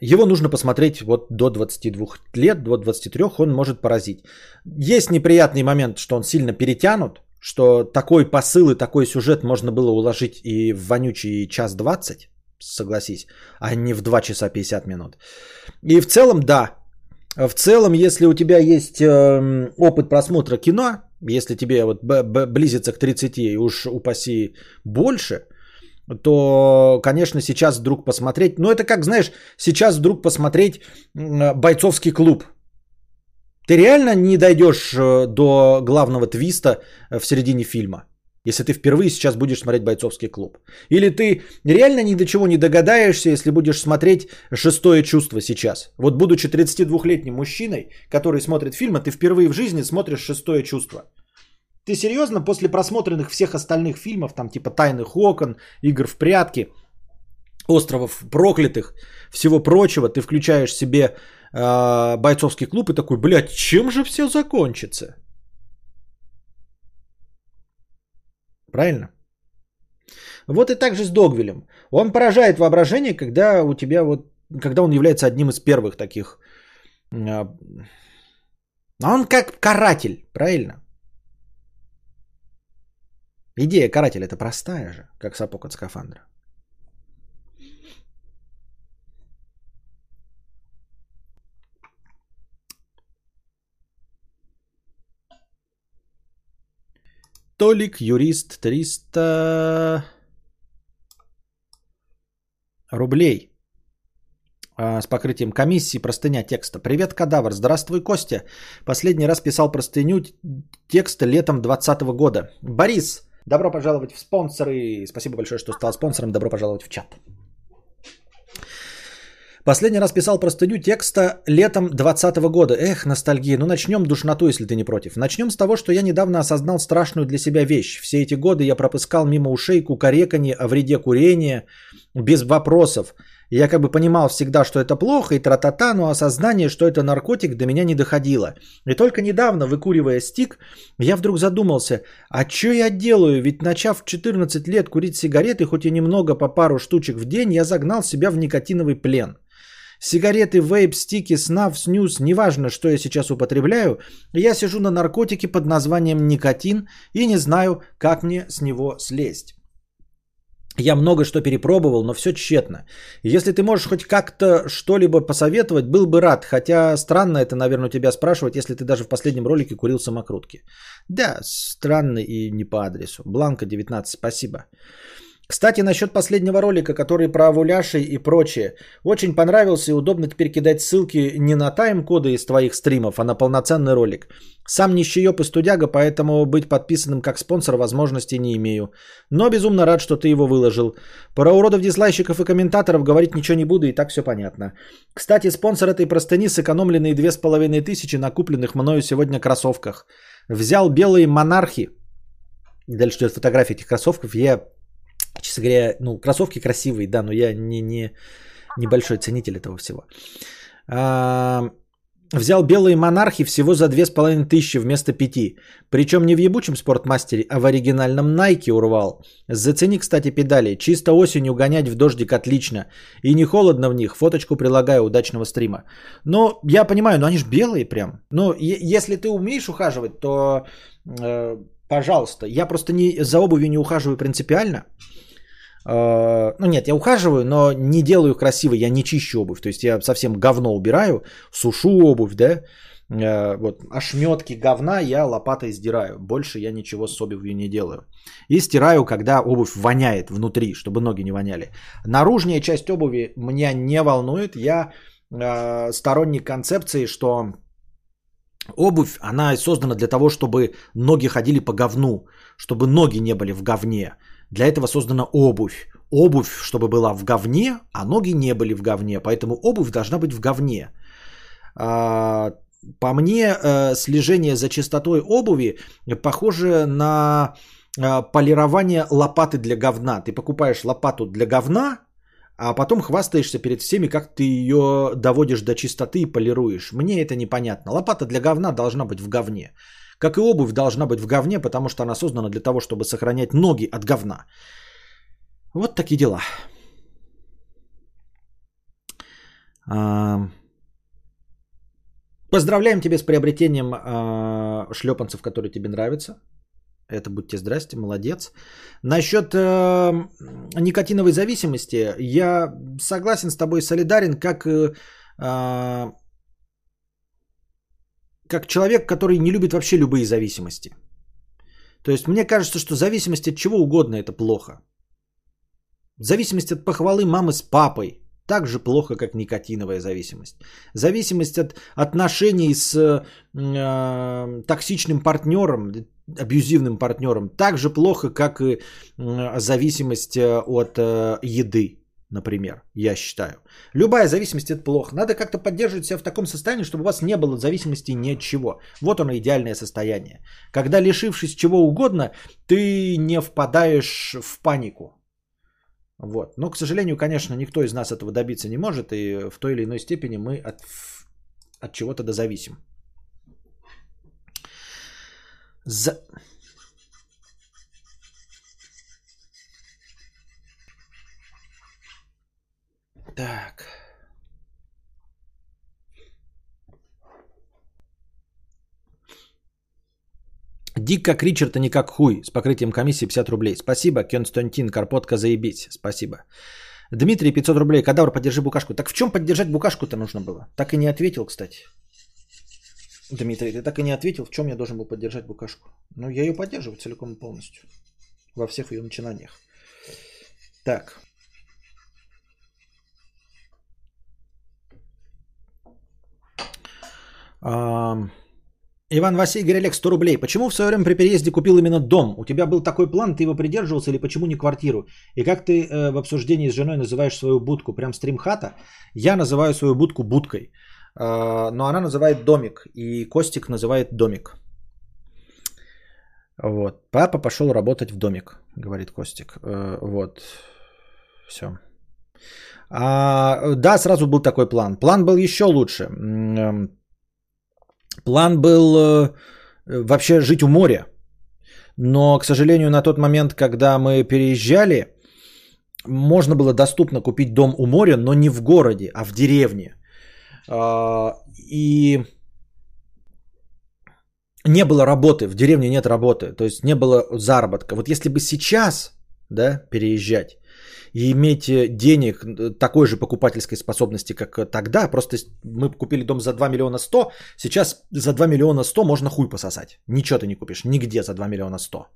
Его нужно посмотреть вот до 22 лет, до 23 он может поразить. Есть неприятный момент, что он сильно перетянут, что такой посыл и такой сюжет можно было уложить и в вонючий час 20 согласись, а не в 2 часа 50 минут. И в целом, да, в целом, если у тебя есть э, опыт просмотра кино, если тебе вот б- б- близится к 30 и уж упаси больше, то, конечно, сейчас вдруг посмотреть, ну это как, знаешь, сейчас вдруг посмотреть бойцовский клуб. Ты реально не дойдешь э, до главного твиста э, в середине фильма. Если ты впервые сейчас будешь смотреть бойцовский клуб. Или ты реально ни до чего не догадаешься, если будешь смотреть шестое чувство сейчас. Вот будучи 32-летним мужчиной, который смотрит фильм, а ты впервые в жизни смотришь шестое чувство. Ты серьезно после просмотренных всех остальных фильмов, там типа «Тайных окон», «Игр в прятки», «Островов проклятых», всего прочего, ты включаешь себе э, бойцовский клуб и такой, блядь, чем же все закончится? Правильно? Вот и так же с Догвилем. Он поражает воображение, когда у тебя вот, когда он является одним из первых таких. А он как каратель, правильно? Идея карателя это простая же, как сапог от скафандра. Толик, юрист 300... рублей а, с покрытием комиссии простыня текста. Привет, кадавр. Здравствуй, Костя. Последний раз писал простыню текста летом 2020 года. Борис, добро пожаловать в спонсоры. Спасибо большое, что стал спонсором. Добро пожаловать в чат. Последний раз писал простыню текста летом 2020 года. Эх, ностальгия. Ну начнем душноту, если ты не против. Начнем с того, что я недавно осознал страшную для себя вещь. Все эти годы я пропускал мимо ушей кукареканье о вреде курения без вопросов. Я как бы понимал всегда, что это плохо и тра-та-та, но осознание, что это наркотик, до меня не доходило. И только недавно, выкуривая стик, я вдруг задумался, а что я делаю? Ведь начав в 14 лет курить сигареты, хоть и немного по пару штучек в день, я загнал себя в никотиновый плен. Сигареты, вейп, стики, снав, снюс, неважно, что я сейчас употребляю, я сижу на наркотике под названием никотин и не знаю, как мне с него слезть. Я много что перепробовал, но все тщетно. Если ты можешь хоть как-то что-либо посоветовать, был бы рад. Хотя странно это, наверное, у тебя спрашивать, если ты даже в последнем ролике курил самокрутки. Да, странно и не по адресу. Бланка 19, спасибо. Кстати, насчет последнего ролика, который про овуляши и прочее. Очень понравился и удобно теперь кидать ссылки не на тайм-коды из твоих стримов, а на полноценный ролик. Сам нищеёб и студяга, поэтому быть подписанным как спонсор возможности не имею. Но безумно рад, что ты его выложил. Про уродов, дизлайщиков и комментаторов говорить ничего не буду, и так все понятно. Кстати, спонсор этой простыни сэкономленные две с половиной тысячи на купленных мною сегодня кроссовках. Взял белые монархи. Дальше идет фотография этих кроссовков. Я Честно говоря, ну, кроссовки красивые, да, но я не, не небольшой ценитель этого всего. А, взял белые монархи всего за 2500 вместо 5. Причем не в ебучем спортмастере, а в оригинальном Nike урвал. Зацени, кстати, педали. Чисто осенью гонять в дождик отлично. И не холодно в них. Фоточку прилагаю удачного стрима. Но я понимаю, но они же белые прям. Ну, если ты умеешь ухаживать, то э, пожалуйста. Я просто не, за обувью не ухаживаю принципиально. Э, ну нет, я ухаживаю, но не делаю красиво, я не чищу обувь. То есть я совсем говно убираю, сушу обувь, да. Э, вот ошметки говна я лопатой сдираю. Больше я ничего с обувью не делаю. И стираю, когда обувь воняет внутри, чтобы ноги не воняли. Наружная часть обуви меня не волнует. Я э, сторонник концепции, что обувь, она создана для того, чтобы ноги ходили по говну, чтобы ноги не были в говне. Для этого создана обувь. Обувь, чтобы была в говне, а ноги не были в говне. Поэтому обувь должна быть в говне. А, по мне, э, слежение за чистотой обуви похоже на э, полирование лопаты для говна. Ты покупаешь лопату для говна, а потом хвастаешься перед всеми, как ты ее доводишь до чистоты и полируешь. Мне это непонятно. Лопата для говна должна быть в говне. Как и обувь должна быть в говне, потому что она создана для того, чтобы сохранять ноги от говна. Вот такие дела. Поздравляем тебя с приобретением э, шлепанцев, которые тебе нравятся. Это будьте здрасте, молодец. Насчет э, никотиновой зависимости, я согласен с тобой, солидарен, как э, как человек, который не любит вообще любые зависимости. То есть мне кажется, что зависимость от чего угодно это плохо. Зависимость от похвалы мамы с папой так же плохо, как никотиновая зависимость. Зависимость от отношений с э, токсичным партнером, абьюзивным партнером, так же плохо, как и зависимость э, от э, еды например, я считаю. Любая зависимость это плохо. Надо как-то поддерживать себя в таком состоянии, чтобы у вас не было зависимости ни от чего. Вот оно идеальное состояние. Когда лишившись чего угодно, ты не впадаешь в панику. Вот. Но, к сожалению, конечно, никто из нас этого добиться не может, и в той или иной степени мы от, от чего-то дозависим. За... Так. Дик как Ричард, а не как хуй. С покрытием комиссии 50 рублей. Спасибо, Константин, Карпотка, заебись. Спасибо. Дмитрий, 500 рублей. Кадавр, поддержи букашку. Так в чем поддержать букашку-то нужно было? Так и не ответил, кстати. Дмитрий, ты так и не ответил, в чем я должен был поддержать букашку. Ну, я ее поддерживаю целиком и полностью. Во всех ее начинаниях. Так. Um... Иван Василий Горелек, 100 рублей. Почему в свое время при переезде купил именно дом? У тебя был такой план, ты его придерживался или почему не квартиру? И как ты э, в обсуждении с женой называешь свою будку? Прям стрим хата? Я называю свою будку будкой. Э, но она называет домик. И Костик называет домик. Вот. Папа пошел работать в домик, говорит Костик. Э, вот. Все. А, да, сразу был такой план. План был еще лучше. Эм, план был э, вообще жить у моря. Но, к сожалению, на тот момент, когда мы переезжали, можно было доступно купить дом у моря, но не в городе, а в деревне. А, и не было работы, в деревне нет работы, то есть не было заработка. Вот если бы сейчас да, переезжать, и иметь э, денег э, такой же покупательской способности, как э, тогда. Просто мы купили дом за 2 миллиона 100, сейчас за 2 миллиона 100 можно хуй пососать. Ничего ты не купишь, нигде за 2 миллиона 100.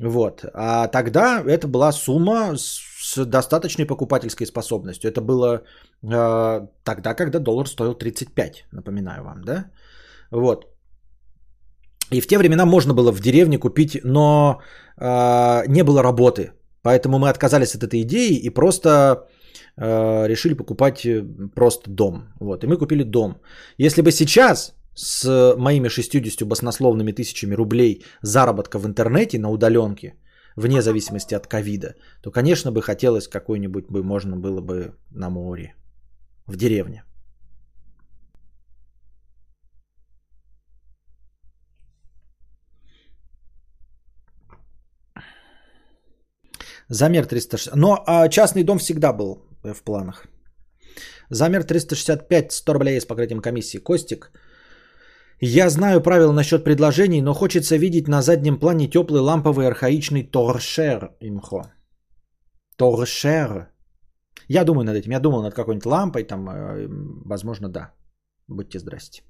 Вот. А тогда это была сумма с достаточной покупательской способностью. Это было э, тогда, когда доллар стоил 35, напоминаю вам, да? Вот. И в те времена можно было в деревне купить, но э, не было работы. Поэтому мы отказались от этой идеи и просто э, решили покупать э, просто дом. Вот. И мы купили дом. Если бы сейчас с моими 60 баснословными тысячами рублей заработка в интернете на удаленке, вне зависимости от ковида, то, конечно, бы хотелось какой-нибудь бы можно было бы на море, в деревне. Замер 360. Но а, частный дом всегда был э, в планах. Замер 365, 100 рублей с покрытием комиссии. Костик, я знаю правила насчет предложений, но хочется видеть на заднем плане теплый ламповый архаичный торшер имхо. Торшер. Я думаю над этим. Я думал над какой-нибудь лампой, там, э, возможно, да. Будьте здрасте.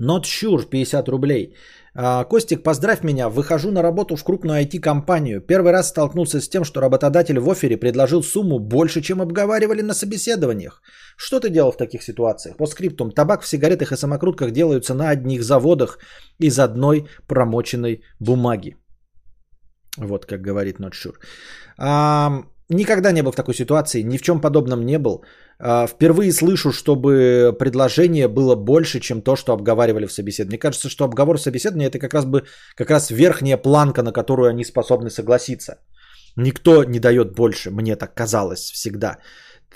Not sure, 50 рублей. А, Костик, поздравь меня. Выхожу на работу в крупную IT-компанию. Первый раз столкнулся с тем, что работодатель в офере предложил сумму больше, чем обговаривали на собеседованиях. Что ты делал в таких ситуациях? По скриптум. Табак в сигаретах и самокрутках делаются на одних заводах из одной промоченной бумаги. Вот как говорит Not sure. Никогда не был в такой ситуации, ни в чем подобном не был. А, впервые слышу, чтобы предложение было больше, чем то, что обговаривали в собеседовании. Мне кажется, что обговор в собеседовании это как раз бы как раз верхняя планка, на которую они способны согласиться. Никто не дает больше, мне так казалось всегда.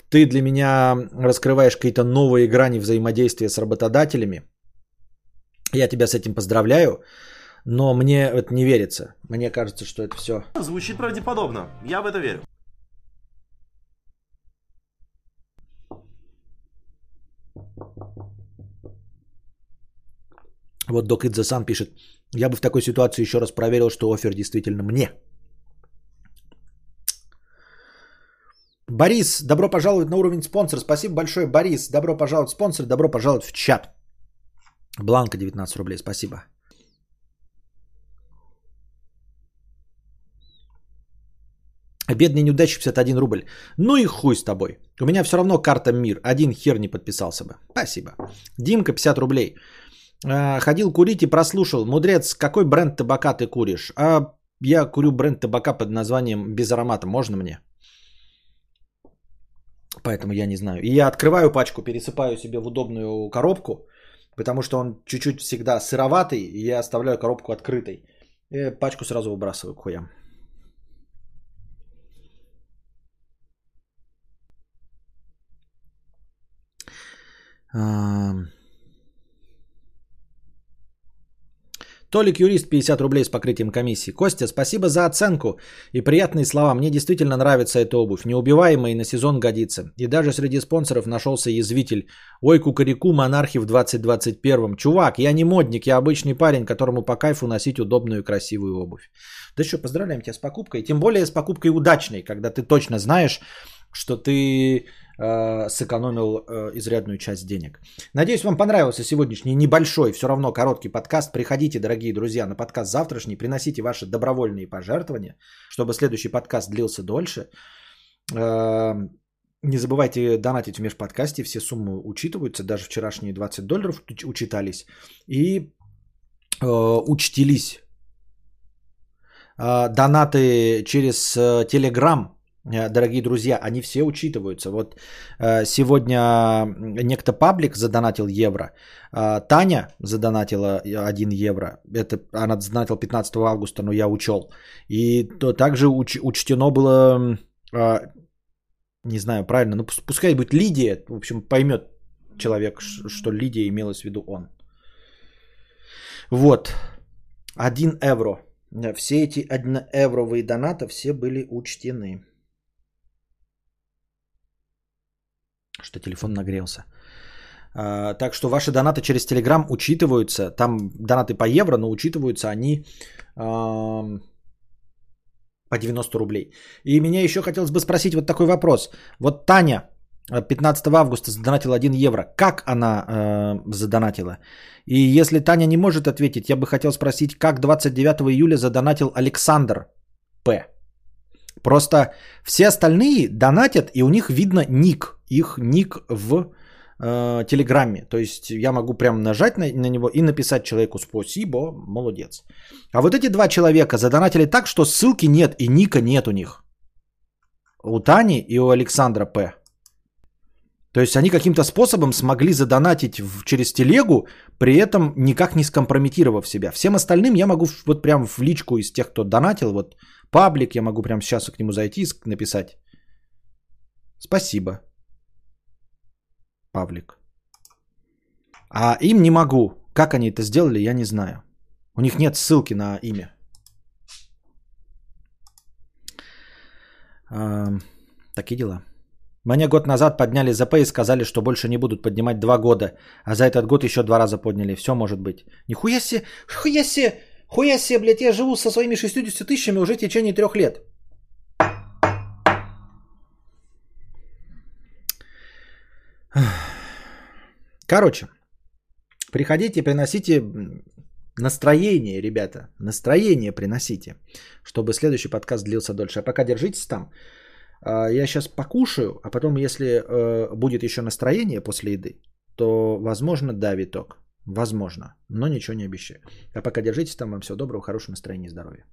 Ты для меня раскрываешь какие-то новые грани взаимодействия с работодателями. Я тебя с этим поздравляю, но мне это не верится. Мне кажется, что это все... Звучит правдеподобно. Я в это верю. Вот Док Идзасан пишет, я бы в такой ситуации еще раз проверил, что офер действительно мне. Борис, добро пожаловать на уровень спонсор. Спасибо большое, Борис. Добро пожаловать в спонсор, добро пожаловать в чат. Бланка 19 рублей, спасибо. Бедный неудачник 51 рубль. Ну и хуй с тобой. У меня все равно карта мир. Один хер не подписался бы. Спасибо. Димка 50 рублей. А, ходил курить и прослушал. Мудрец, какой бренд табака ты куришь? А я курю бренд табака под названием без аромата. Можно мне? Поэтому я не знаю. И я открываю пачку, пересыпаю себе в удобную коробку, потому что он чуть-чуть всегда сыроватый, и я оставляю коробку открытой. И пачку сразу выбрасываю к хуям. Толик Юрист 50 рублей с покрытием комиссии. Костя, спасибо за оценку и приятные слова. Мне действительно нравится эта обувь. Неубиваемая и на сезон годится. И даже среди спонсоров нашелся язвитель. Ой, кукареку, монархи в 2021. Чувак, я не модник, я обычный парень, которому по кайфу носить удобную и красивую обувь. Да что, поздравляем тебя с покупкой. Тем более с покупкой удачной, когда ты точно знаешь, что ты э, сэкономил э, изрядную часть денег. Надеюсь, вам понравился сегодняшний небольшой, все равно короткий подкаст. Приходите, дорогие друзья, на подкаст завтрашний, приносите ваши добровольные пожертвования, чтобы следующий подкаст длился дольше. Э, Не забывайте донатить в межподкасте, все суммы учитываются, даже вчерашние 20 долларов учитались и э, учтились. Э, донаты через э, Telegram, дорогие друзья, они все учитываются. Вот э, сегодня некто паблик задонатил евро, э, Таня задонатила 1 евро, это она задонатила 15 августа, но я учел. И то, также уч, учтено было... Э, не знаю правильно, но пускай будет Лидия, в общем, поймет человек, что Лидия имелась в виду он. Вот, 1 евро. Все эти 1 евровые донаты все были учтены. Что телефон нагрелся. А, так что ваши донаты через Telegram учитываются. Там донаты по евро, но учитываются они по 90 рублей. И меня еще хотелось бы спросить вот такой вопрос. Вот Таня 15 августа задонатила 1 евро. Как она э, задонатила? И если Таня не может ответить, я бы хотел спросить, как 29 июля задонатил Александр П. Просто все остальные донатят, и у них видно ник. Их ник в э, Телеграме. То есть я могу прям нажать на, на него и написать человеку спасибо, молодец. А вот эти два человека задонатили так, что ссылки нет и ника нет у них. У Тани и у Александра П. То есть они каким-то способом смогли задонатить в, через телегу, при этом никак не скомпрометировав себя. Всем остальным я могу вот прям в личку из тех, кто донатил, вот паблик, я могу прямо сейчас к нему зайти и написать. Спасибо. Павлик. А им не могу. Как они это сделали, я не знаю. У них нет ссылки на имя. А, такие дела. Мне год назад подняли ЗП и сказали, что больше не будут поднимать два года. А за этот год еще два раза подняли. Все может быть. Нихуя себе, хуя себе, хуя себе, блядь, я живу со своими 60 тысячами уже в течение трех лет. Короче, приходите, приносите настроение, ребята. Настроение приносите, чтобы следующий подкаст длился дольше. А пока держитесь там. А, я сейчас покушаю, а потом, если э, будет еще настроение после еды, то, возможно, да, виток. Возможно, но ничего не обещаю. А пока держитесь там. Вам всего доброго, хорошего настроения и здоровья.